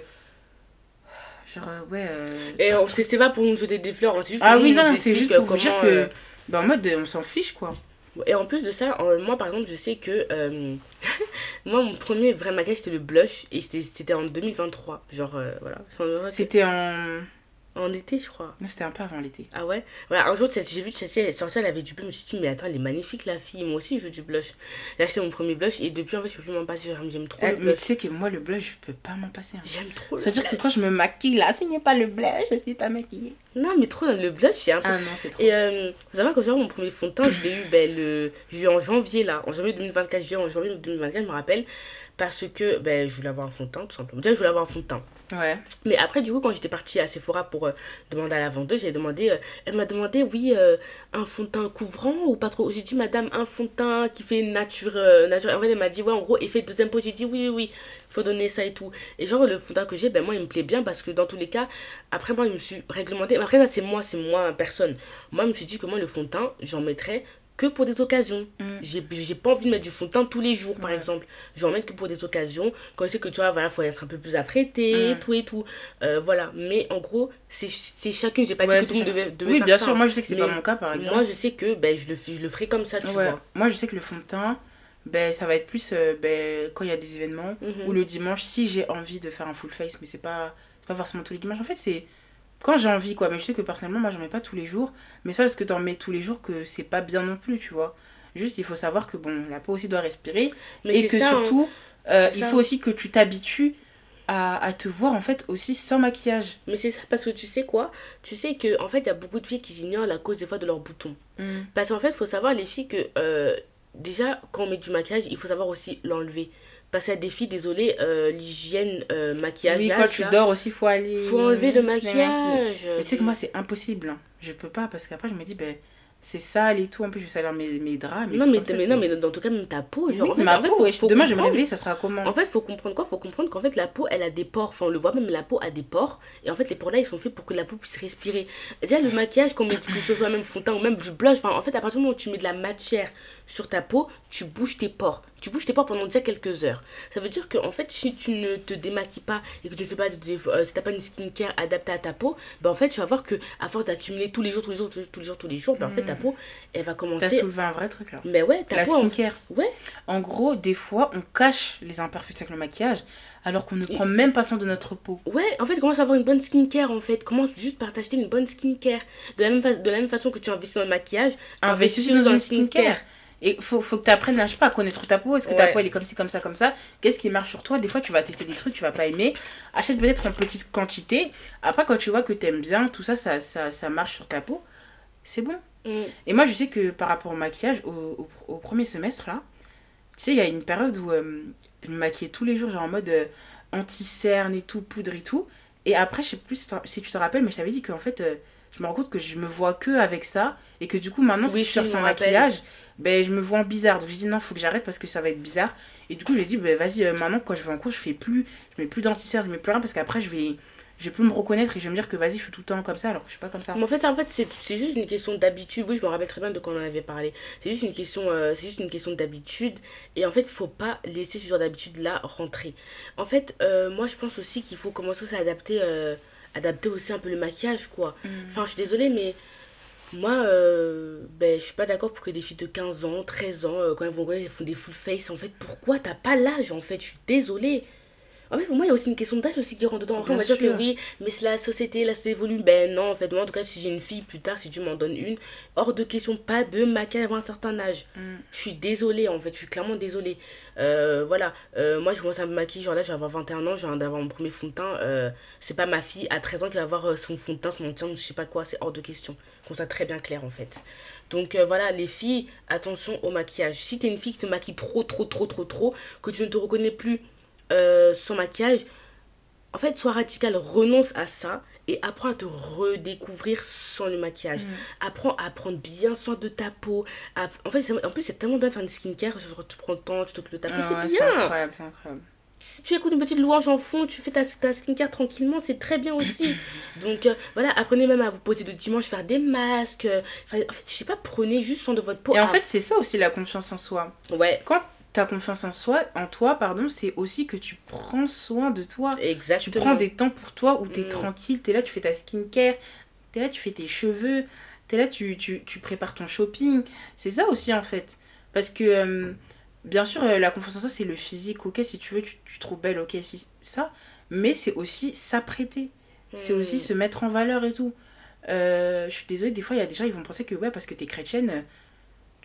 genre, euh, ouais. euh, Et on- c'est pas pour nous jeter des fleurs, c'est juste Ah oui, non, c'est juste pour vous dire que. Bah, en mode, on s'en fiche, quoi. Et en plus de ça, moi par exemple, je sais que euh, moi mon premier vrai maquillage c'était le blush et c'était- en 2023. Genre voilà. C'était en. En été, je crois. Non, c'était un peu avant l'été. Ah ouais? Voilà, un jour j'ai vu Tchèque, elle sortir, elle avait du blush. Je me suis dit, mais attends, elle est magnifique la fille. Moi aussi, je veux du blush. J'ai acheté mon premier blush et depuis en fait, je peux plus m'en passer. J'aime trop Eh, le mais blush. tu sais que moi, le blush, je peux pas m'en passer. hein. J'aime trop Ça veut dire que quand je me maquille là, s'il n'y a pas le blush, je suis pas maquillée. Non, mais trop, le blush, c'est un truc. Ah non, c'est trop. Et euh, vous savez, quand j'ai eu mon premier fond de teint, je l'ai eu, ben, le... je eu en janvier, là. En janvier 2024, j'ai en janvier 2024, je me rappelle. parce que ben, je voulais avoir un fond de teint, tout simplement. Déjà, je voulais avoir un fond de teint. Ouais. Mais après, du coup, quand j'étais partie à Sephora pour euh, demander à la vendeuse, j'ai demandé, euh, elle m'a demandé, oui, euh, un fond de teint couvrant ou pas trop? J'ai dit, madame, un fond de teint qui fait nature. nature. En fait, elle m'a dit, ouais, en gros, effet deuxième peau. J'ai dit, oui, oui, oui, faut donner ça et tout. Et genre, le fond de teint que j'ai, ben moi, il me plaît bien parce que dans tous les cas, après, moi, je me suis réglementé. Mais après, ça, c'est moi, c'est moi, personne. Moi, je me suis dit que moi, le fond de teint, j'en mettrais que pour des occasions. Mm. J'ai pas envie de mettre du fond de teint tous les jours, par exemple. Je vais en mettre que pour des occasions. Quand je sais que tu vois, voilà, faut être un peu plus apprêté, Mm. tout et tout. Euh, voilà. Mais en gros, c'est chacune. J'ai pas Ouais, dit que tout le monde devait, devait Oui, faire bien ça. sûr, moi je sais que c'est pas mon cas par exemple. Moi, je sais que ben, je, le, je le ferai comme ça, tu Ouais. vois. Moi je sais que le fond de teint, ben, ça va être plus euh, ben, quand il y a des événements Mhm. ou le dimanche si j'ai envie de faire un full face, mais c'est pas, pas forcément tous les dimanches. En fait, c'est quand j'ai envie quoi. Mais je sais que personnellement, moi j'en mets pas tous les jours. Mais c'est pas parce que t'en mets tous les jours que c'est pas bien non plus, tu vois? Juste, il faut savoir que bon, la peau aussi doit respirer Mais et que ça, hein. surtout, euh, il ça. faut aussi que tu t'habitues à, à te voir en fait aussi sans maquillage. Mais c'est ça, parce que tu sais quoi? Tu sais que en fait, il y a beaucoup de filles qui ignorent la cause des fois de leurs boutons. Parce qu'en fait, il faut savoir, les filles, que euh, déjà, quand on met du maquillage, il faut savoir aussi l'enlever. Parce qu'il y a des filles, désolé, euh, l'hygiène euh, maquillage. Oui, quand tu là, dors aussi, faut aller. faut enlever le maquillage. Mais tu sais que moi, c'est impossible. hein. Je peux pas parce qu'après, je me dis, ben, c'est sale et tout. En plus, je vais salir mes, mes draps. mes non, mais, ça, non, mais dans tout cas, même ta peau. Genre, Oui, en fait, ma en fait, peau, faut- demain, je vais me comprendre. réveiller, ça sera comment? En fait, faut comprendre quoi? Faut comprendre qu'en fait, la peau, elle a des pores. Enfin, on le voit même, la peau a des pores. Et en fait, les pores là, ils sont faits pour que la peau puisse respirer. Déjà, le maquillage, que ce soit même fond de teint ou même du blush, enfin, en fait, à partir du moment où tu mets de la matière sur ta peau, tu bouges tes pores. Tu bouges tes pores pendant déjà quelques heures. Ça veut dire que, en fait, si tu ne te démaquilles pas et que tu ne fais pas de. euh, si t'as pas une skincare adaptée à ta peau, ben en fait, tu vas voir que, à force d'accumuler tous les jours, tous les jours, tous les jours, tous les jours, tous les jours, ben en fait, ta peau, elle va T'as commencer. soulevé un vrai truc là. Mais ouais, ta La peau. en- skincare. Ouais, En gros, des fois, on cache les imperfections avec le maquillage alors qu'on ne prend même pas soin de notre peau. Ouais, en fait, commence à avoir une bonne skincare en fait. Comment juste par t'acheter une bonne skincare. De la même, de la même façon que tu investis dans le maquillage, Investis dans une skincare. Et faut, faut que tu apprennes je sais pas, à connaître ta peau. Est-ce que ta peau elle est comme ci, comme ça, comme ça? Qu'est-ce qui marche sur toi? Des fois, tu vas tester des trucs, tu vas pas aimer. Achète peut-être en petite quantité. Après, quand tu vois que t'aimes bien, tout ça, ça, ça, ça marche sur ta peau, c'est bon. Mm. Et moi, je sais que par rapport au maquillage, au, au, au premier semestre, là, tu sais, il y a une période où euh, je me maquillais tous les jours, genre en mode euh, anti-cerne et tout, poudre et tout. Et après, je sais plus si tu te rappelles, mais je t'avais dit qu'en fait, euh, je me rends compte que je me vois que avec ça. Et que du coup, maintenant, Oui, si je sors sans maquillage, ben, je me vois en bizarre. Donc j'ai dit non, faut que j'arrête parce que ça va être bizarre. Et du coup, j'ai dit, ben, vas-y, euh, maintenant, quand je vais en cours, je fais plus, je mets plus d'anti-cerne, je mets plus rien parce qu'après, je vais, je vais plus me reconnaître et je vais me dire que vas-y, je suis tout le temps comme ça alors que je suis pas comme ça. Mais en fait, en fait c'est juste une question d'habitude. Oui, je me rappelle très bien de quand on en avait parlé. C'est juste une question, euh, c'est juste une question d'habitude. Et en fait, il faut pas laisser ce genre d'habitude-là rentrer. En fait, euh, moi, je pense aussi qu'il faut commencer à adapter, euh, adapter aussi un peu le maquillage, quoi. Enfin, je suis désolée, mais moi, euh, ben, je suis pas d'accord pour que des filles de 15 ans, 13 ans, euh, quand elles vont elles font des full face. En fait, pourquoi t'as pas l'âge, en fait? Je suis désolée. En fait, pour moi, il y a aussi une question d'âge aussi qui rentre dedans. Après, on va Bien dire que sûr. oui, mais c'est la société, la société évolue. Ben non, en fait, moi, en tout cas, si j'ai une fille plus tard, si tu m'en donnes une, hors de question, pas de maquillage avant un certain âge. Mm. Je suis désolée, en fait, je suis clairement désolée. Euh, voilà, Euh, moi, je commence à me maquiller, genre là, je vais avoir 21 ans, je viens d'avoir mon premier fond de teint. Euh, c'est pas ma fille à 13 ans qui va avoir son fond de teint, son teint, je sais pas quoi, c'est hors de question. Qu'on soit très bien clair, en fait. Donc voilà, les filles, attention au maquillage. Si t'es une fille qui te maquille trop, trop, trop, trop, trop, que tu ne te reconnais plus euh, sans maquillage, en fait, sois radical, renonce à ça et apprends à te redécouvrir sans le maquillage. Apprends à prendre bien soin de ta peau. à- En fait, c'est- en plus, c'est tellement bien de faire une skincare. Genre, tu prends le temps, tu t'occupes de ta peau, Ah ouais, c'est c'est bien. incroyable, c'est incroyable. Si tu écoutes une petite louange en fond, tu fais ta, ta skincare tranquillement, c'est très bien aussi. Donc euh, voilà, apprenez même à vous poser le dimanche, faire des masques. euh, en fait, je sais pas, prenez juste soin de votre peau. Et en fait, c'est ça aussi la confiance en soi. ouais, Quand tu as confiance en soi, en toi, pardon, c'est aussi que tu prends soin de toi. Tu exactement. prends des temps pour toi où tu es Mm. tranquille, tu es là, tu fais ta skincare, tu es là, tu fais tes cheveux, tu es là, tu, tu, tu prépares ton shopping. C'est ça aussi en fait. Parce que, euh, bien sûr, euh, la confiance en soi, c'est le physique. Ok, si tu veux, tu, tu te trouves belle, ok, si, ça. Mais c'est aussi s'apprêter. C'est Mm. aussi se mettre en valeur et tout. Euh, je suis désolée, des fois, il y a des gens, ils vont penser que, ouais, parce que tu es chrétienne,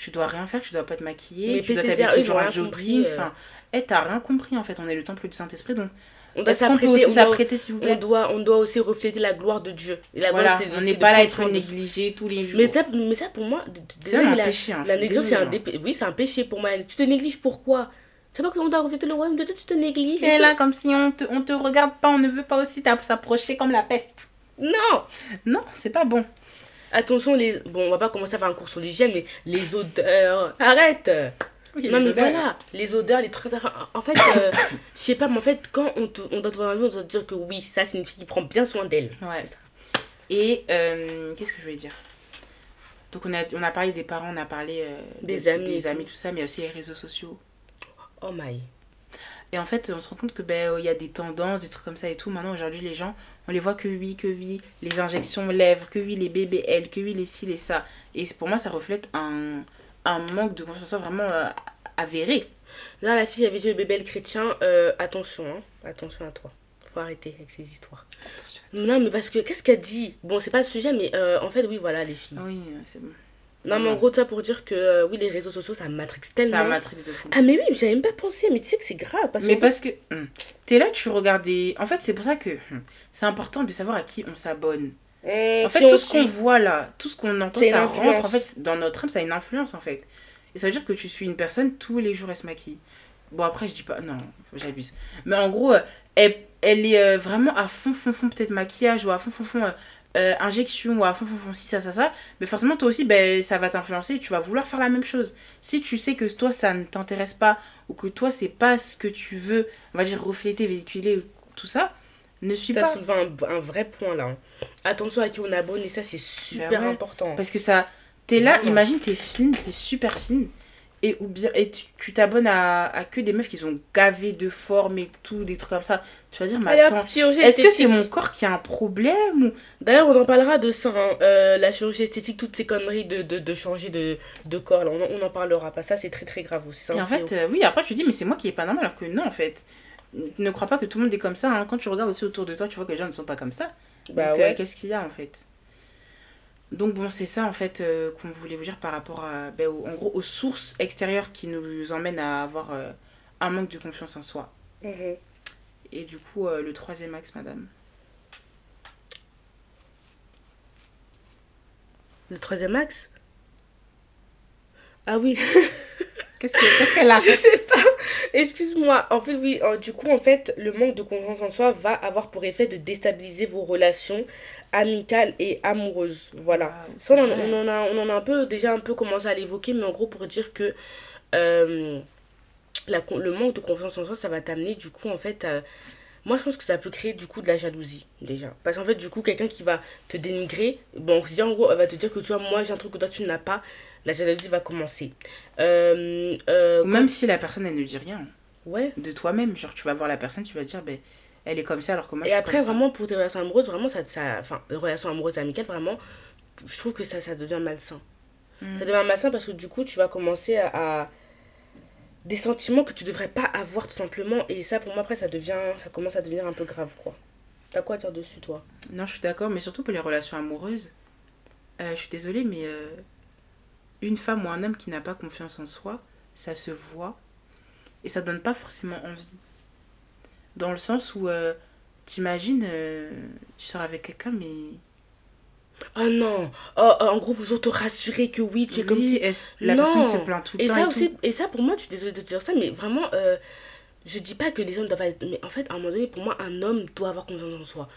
tu dois rien faire, tu dois pas te maquiller, Mais tu dois t'habiller toujours en jogging. euh. Enfin, eh, t'as rien compris en fait. On est le temple du Saint-Esprit, donc On doit s'apprêter, s'il vous on, plaît doit, on doit aussi refléter la gloire de Dieu. Et la Voilà, gloire, c'est- on c'est n'est pas là à être négligé tous les jours. Mais ça, mais ça pour moi, C'est un la- péché. Hein, La négligence, c'est un hein. Oui, c'est un péché pour moi. Tu te négliges pourquoi C'est pas qu'on doit refléter le royaume de Dieu, tu te négliges. Es là comme si on te, on te regarde pas, on ne veut pas aussi s'approcher comme la peste. Non Non, c'est pas bon. Attention, les... bon, on va pas commencer à faire un cours sur l'hygiène, mais les odeurs. Arrête Oui, Non, mais odeurs. voilà, les odeurs, les trucs. En fait, euh, je sais pas, mais en fait, quand on, te, on doit te voir un jour, on doit te dire que oui, ça, c'est une fille qui prend bien soin d'elle. Ouais. Et euh, qu'est-ce que je voulais dire? Donc on a, on a parlé des parents, on a parlé euh, Des amis des tout. amis, tout ça, mais aussi les réseaux sociaux. Oh my. Et en fait, on se rend compte que ben il y a des tendances, des trucs comme ça et tout. Maintenant, aujourd'hui, les gens, on les voit que oui, que oui, les injections lèvres, que oui, les BBL, que oui, les ci, les ça. Et pour moi, ça reflète un, un manque de confiance en soi vraiment euh, avéré. Là, la fille avait dit le bébé le chrétien, euh, attention, hein. Attention à toi. Faut arrêter avec ces histoires. Attention. Non, mais parce que, qu'est-ce qu'elle dit? Bon, c'est pas le sujet, mais euh, en fait, oui, voilà, les filles. Oui, c'est bon. Non, mais en gros, ça pour dire que, euh, oui, les réseaux sociaux, ça matrix tellement. un matrix de fou. Ah, mais oui, j'avais même pas pensé, mais tu sais que c'est grave. Parce Mais parce que hum, t'es là, tu regardes des. En fait, c'est pour ça que hum, c'est important de savoir à qui on s'abonne. En fait, tout ce qu'on voit là, tout ce qu'on entend, ça rentre en fait dans notre âme, ça a une influence en fait. Et ça veut dire que tu suis une personne, tous les jours elle se maquille. Bon, après, je dis pas, non, j'abuse. Mais en gros, euh, elle, elle est euh, vraiment à fond, fond, fond, peut-être maquillage, ou à fond, fond, fond, euh, injection, ou à fond, fond, fond, ci, ça, ça, ça. Mais forcément, toi aussi, ben, ça va t'influencer et tu vas vouloir faire la même chose. Si tu sais que toi, ça ne t'intéresse pas, ou que toi, c'est pas ce que tu veux, on va dire, refléter, véhiculer, tout ça, ne suis T'as pas. soulevé un, un vrai point là. hein. Attention à qui on abonne et ça c'est super Bah ouais. important. Parce que ça, t'es là, Vraiment. imagine, t'es fine, t'es super fine. Et, ou bien, et tu t'abonnes à, à que des meufs qui sont gavées de forme et tout, des trucs comme ça. Tu vas dire, mais attends, chirurgie est-ce que c'est mon corps qui a un problème ou... D'ailleurs, on en parlera de ça, hein, euh, la chirurgie esthétique, toutes ces conneries de, de, de changer de, de corps. Là, on, on en parlera pas. Ça, c'est très très grave aussi. Et un en fait, euh, oui, après tu dis, mais c'est moi qui est pas normal, alors que non, en fait. Ne crois pas que tout le monde est comme ça. hein. Quand tu regardes aussi autour de toi, tu vois que les gens ne sont pas comme ça. bah Donc, euh, qu'est-ce qu'il y a en fait? Donc bon, c'est ça en fait euh, qu'on voulait vous dire par rapport à, ben, au- en gros, aux sources extérieures qui nous emmènent à avoir euh, un manque de confiance en soi. Mhm. Et du coup, euh, le troisième axe, madame. Le troisième axe? Ah oui, Qu'est-ce que- qu'est-ce qu'elle a je sais pas. Excuse-moi. En fait, oui, euh, du coup, en fait, le manque de confiance en soi va avoir pour effet de déstabiliser vos relations amicales et amoureuses. Voilà. Ah, Ça, on en, on a, on en a un peu déjà un peu commencé à l'évoquer, mais en gros pour dire que euh, la, le manque de confiance en soi, ça va t'amener du coup en fait à- Moi je pense que ça peut créer du coup de la jalousie déjà. Parce qu'en fait du coup quelqu'un qui va te dénigrer, bon si en gros elle va te dire que tu vois moi j'ai un truc que toi tu n'as pas, la jalousie va commencer. Euh, euh, même si la personne, elle ne dit rien Ouais. de toi-même. Genre, tu vas voir la personne, tu vas dire, ben, elle est comme ça alors que moi, je Et suis après, comme ça. vraiment, pour tes relations amoureuses, vraiment, ça, ça, enfin, relations amoureuses et amicales, vraiment, je trouve que ça, ça devient malsain. Mm. Ça devient malsain parce que du coup, tu vas commencer à, à- des sentiments que tu devrais pas avoir tout simplement. Et ça, pour moi, après, ça devient, ça commence à devenir un peu grave, quoi. T'as quoi à dire dessus, toi? Non, je suis d'accord, mais surtout pour les relations amoureuses, euh, je suis désolée, mais euh, une femme ou un homme qui n'a pas confiance en soi, ça se voit et ça donne pas forcément envie. Dans le sens où, euh, t'imagines, euh, tu sors avec quelqu'un, mais. Oh non oh, En gros, vous te rassurer que oui, tu es comme Oui, si... est-ce- la Non. personne se plaint tout le Et temps. ça et aussi, tout. et ça pour moi, je suis désolée de te dire ça, mais vraiment, euh, je dis pas que les hommes doivent être. Mais en fait, à un moment donné, pour moi, un homme doit avoir confiance en soi.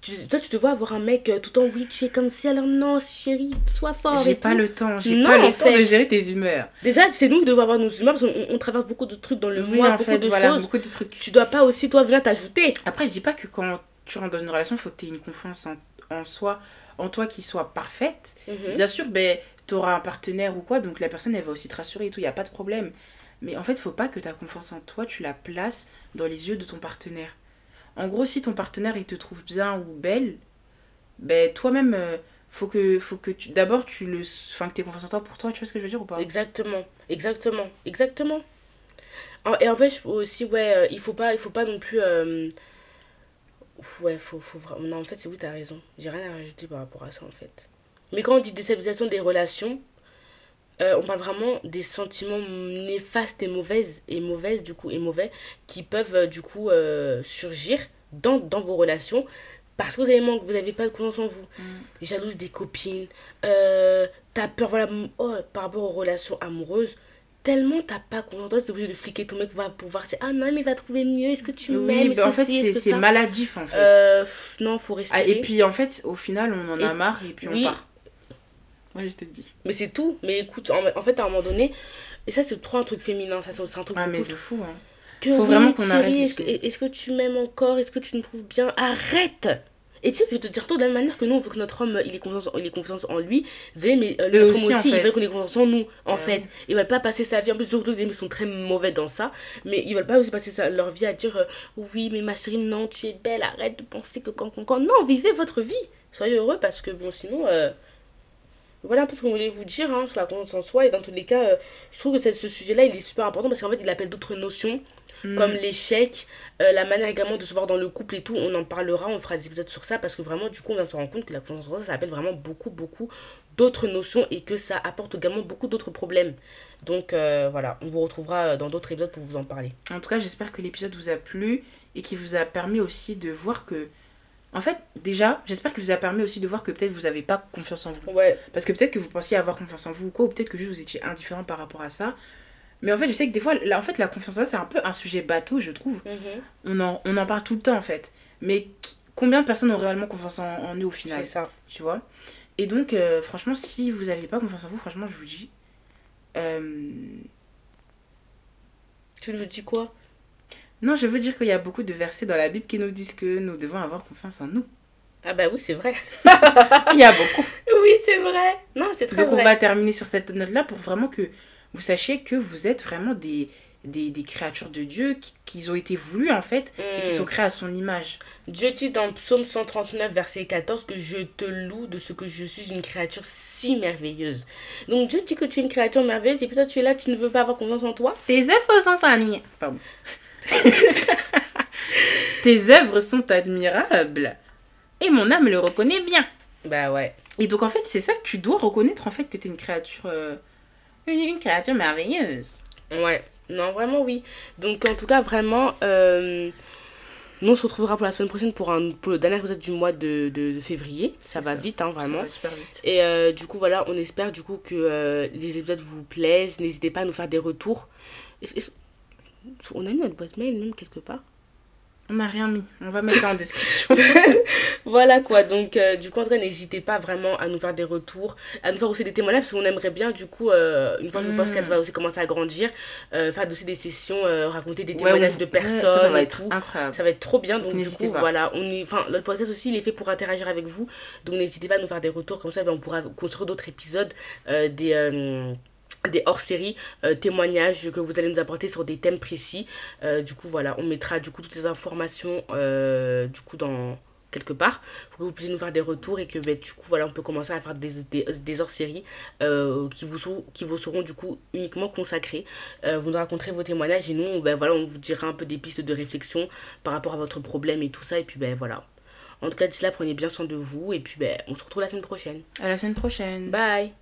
Tu, toi, tu te vois avoir un mec euh, tout le temps, oui, tu es comme si, alors non, chérie, sois fort. J'ai pas tout. le temps, j'ai pas le temps de gérer tes humeurs. Déjà, c'est nous qui devons avoir nos humeurs parce qu'on on traverse beaucoup de trucs dans le Oui, mois, en beaucoup fait, de voilà, choses. beaucoup de trucs. Tu dois pas aussi, toi, venir t'ajouter. Après, je dis pas que quand tu rentres dans une relation, il faut que tu aies une confiance en, en soi, en toi qui soit parfaite. Mhm. Bien sûr, ben, tu auras un partenaire ou quoi, donc la personne, elle va aussi te rassurer et tout, il n'y a pas de problème. Mais en fait, faut pas que ta confiance en toi, tu la places dans les yeux de ton partenaire. En gros, si ton partenaire, il te trouve bien ou belle, ben, toi-même, euh, faut que, faut que tu... D'abord, tu le... Enfin, que tu aies confiance en toi pour toi, tu vois ce que je veux dire ou pas? Exactement, exactement, exactement. En- Et en fait, aussi, ouais, euh, il faut pas, il faut pas non plus. euh, Ouais, faut, faut vraiment. Non, en fait, c'est oui, t'as raison. J'ai rien à rajouter par rapport à ça, en fait. Mais quand on dit déstabilisation des relations, euh, on parle vraiment des sentiments néfastes et mauvaises, et mauvaises, du coup, et mauvais, qui peuvent, euh, du coup, euh, surgir dans, dans vos relations parce que vous avez manque, vous n'avez pas de confiance en vous. Jalouse des copines, t'as peur, voilà, oh, par rapport aux relations amoureuses, tellement t'as pas confiance toi t'es obligé de fliquer ton mec pour, pour voir si ah non mais il va trouver mieux est-ce que tu m'aimes Oui, bah, en fait, c'est ça maladif en fait. Euh, non faut Ah, respirer et puis en fait, au final, on en a Et- marre et puis oui. on part. Ouais, je te dis. mais c'est tout. Mais écoute en, en fait à un moment donné et ça c'est trop un truc féminin ça c'est c'est un truc Ah, mais de fou, hein. que Faut oui, vraiment qu'on arrête est-ce que, tu m'aimes encore? Est-ce que tu me trouves bien? Arrête! Et tu sais que je vais te dire toi de la même manière que nous on veut que notre homme il ait confiance, il ait confiance en lui. Zé, mais euh, notre aussi, homme en aussi il fait. veut qu'on ait confiance en nous en Ouais. fait. ils veulent pas passer sa vie. En plus surtout les mecs sont très mauvais dans ça. Mais ils veulent pas aussi passer sa- leur vie à dire euh, oui mais ma chérie non tu es belle arrête de penser que quand quand quand. Non vivez votre vie. Soyez heureux parce que bon sinon euh, voilà un peu ce qu'on voulait vous dire hein, sur la confiance en soi et dans tous les cas euh, je trouve que ce, ce sujet là il est super important parce qu'en fait il appelle d'autres notions Mm. comme l'échec, euh, la manière également de se voir dans le couple et tout, on en parlera, on fera des épisodes sur ça parce que vraiment du coup on vient de se rendre compte que la confiance en soi ça appelle vraiment beaucoup beaucoup d'autres notions et que ça apporte également beaucoup d'autres problèmes. Donc euh, voilà, on vous retrouvera dans d'autres épisodes pour vous en parler. En tout cas, j'espère que l'épisode vous a plu et qui vous a permis aussi de voir que. En fait, déjà, j'espère qu'il vous a permis aussi de voir que peut-être vous n'avez pas confiance en vous. Ouais, Parce que peut-être que vous pensiez avoir confiance en vous ou quoi, ou peut-être que juste vous étiez indifférent par rapport à ça. Mais en fait, je sais que des fois, là, en fait, la confiance en c'est un peu un sujet bateau, je trouve. mhm, On en, on en parle tout le temps, en fait. Mais qui- combien de personnes ont réellement confiance en, en eux au final c'est ça. Tu vois? Et donc, euh, franchement, si vous n'aviez pas confiance en vous, franchement, je vous dis. euh, Tu nous dis quoi? Non, je veux dire qu'il y a beaucoup de versets dans la Bible qui nous disent que nous devons avoir confiance en nous. Ah bah oui, c'est vrai. Il y a beaucoup. oui, c'est vrai. Non, c'est très Donc, on va terminer sur cette note-là pour vraiment que vous sachiez que vous êtes vraiment des, des, des créatures de Dieu qui, qui ont été voulues, en fait, et qui Mm. sont créées à son image. Dieu dit dans Psaume 139, verset 14, que je te loue de ce que je suis une créature si merveilleuse. Donc Dieu dit que tu es une créature merveilleuse et puis toi tu es là, tu ne veux pas avoir confiance en toi? Tes œuvres sont. Pardon. Tes œuvres sont admirables. Et mon âme le reconnaît bien. Bah ouais. Et donc, en fait, c'est ça que tu dois reconnaître, en fait, que t'es une créature... euh, une, une créature merveilleuse. Ouais. Non, vraiment oui. Donc en tout cas, vraiment, euh, nous on se retrouvera pour la semaine prochaine pour, un, pour le dernier épisode du mois de, de, de février. Ça va ça. vite, hein, vraiment. Ça va super vite. Et euh, du coup, voilà, on espère du coup que euh, les épisodes vous plaisent. N'hésitez pas à nous faire des retours. On a mis notre boîte mail même quelque part On n'a rien mis. On va mettre ça en description. Voilà quoi, donc euh, du coup en tout cas n'hésitez pas vraiment à nous faire des retours, à nous faire aussi des témoignages parce qu'on aimerait bien du coup, euh, une fois que le podcast va aussi commencer à grandir, euh, faire aussi des sessions, raconter des témoignages de personnes Ça, ça va et être tout. incroyable. Ça va être trop bien, donc, Donc, du coup pas. voilà, on est, enfin notre podcast aussi il est fait pour interagir avec vous, donc n'hésitez pas à nous faire des retours comme ça, ben, on pourra construire d'autres épisodes, des... des hors-séries, euh, témoignages que vous allez nous apporter sur des thèmes précis. Euh, du coup, voilà, on mettra du coup toutes les informations euh, du coup dans quelque part pour que vous puissiez nous faire des retours et que ben, du coup voilà on peut commencer à faire des, des, des hors-séries qui, vous sont, qui vous seront du coup uniquement consacrés Euh, vous nous raconterez vos témoignages et nous ben, voilà on vous dira un peu des pistes de réflexion par rapport à votre problème et tout ça. Et puis ben voilà. En tout cas d'ici là prenez bien soin de vous et puis ben on se retrouve la semaine prochaine. À la semaine prochaine. bye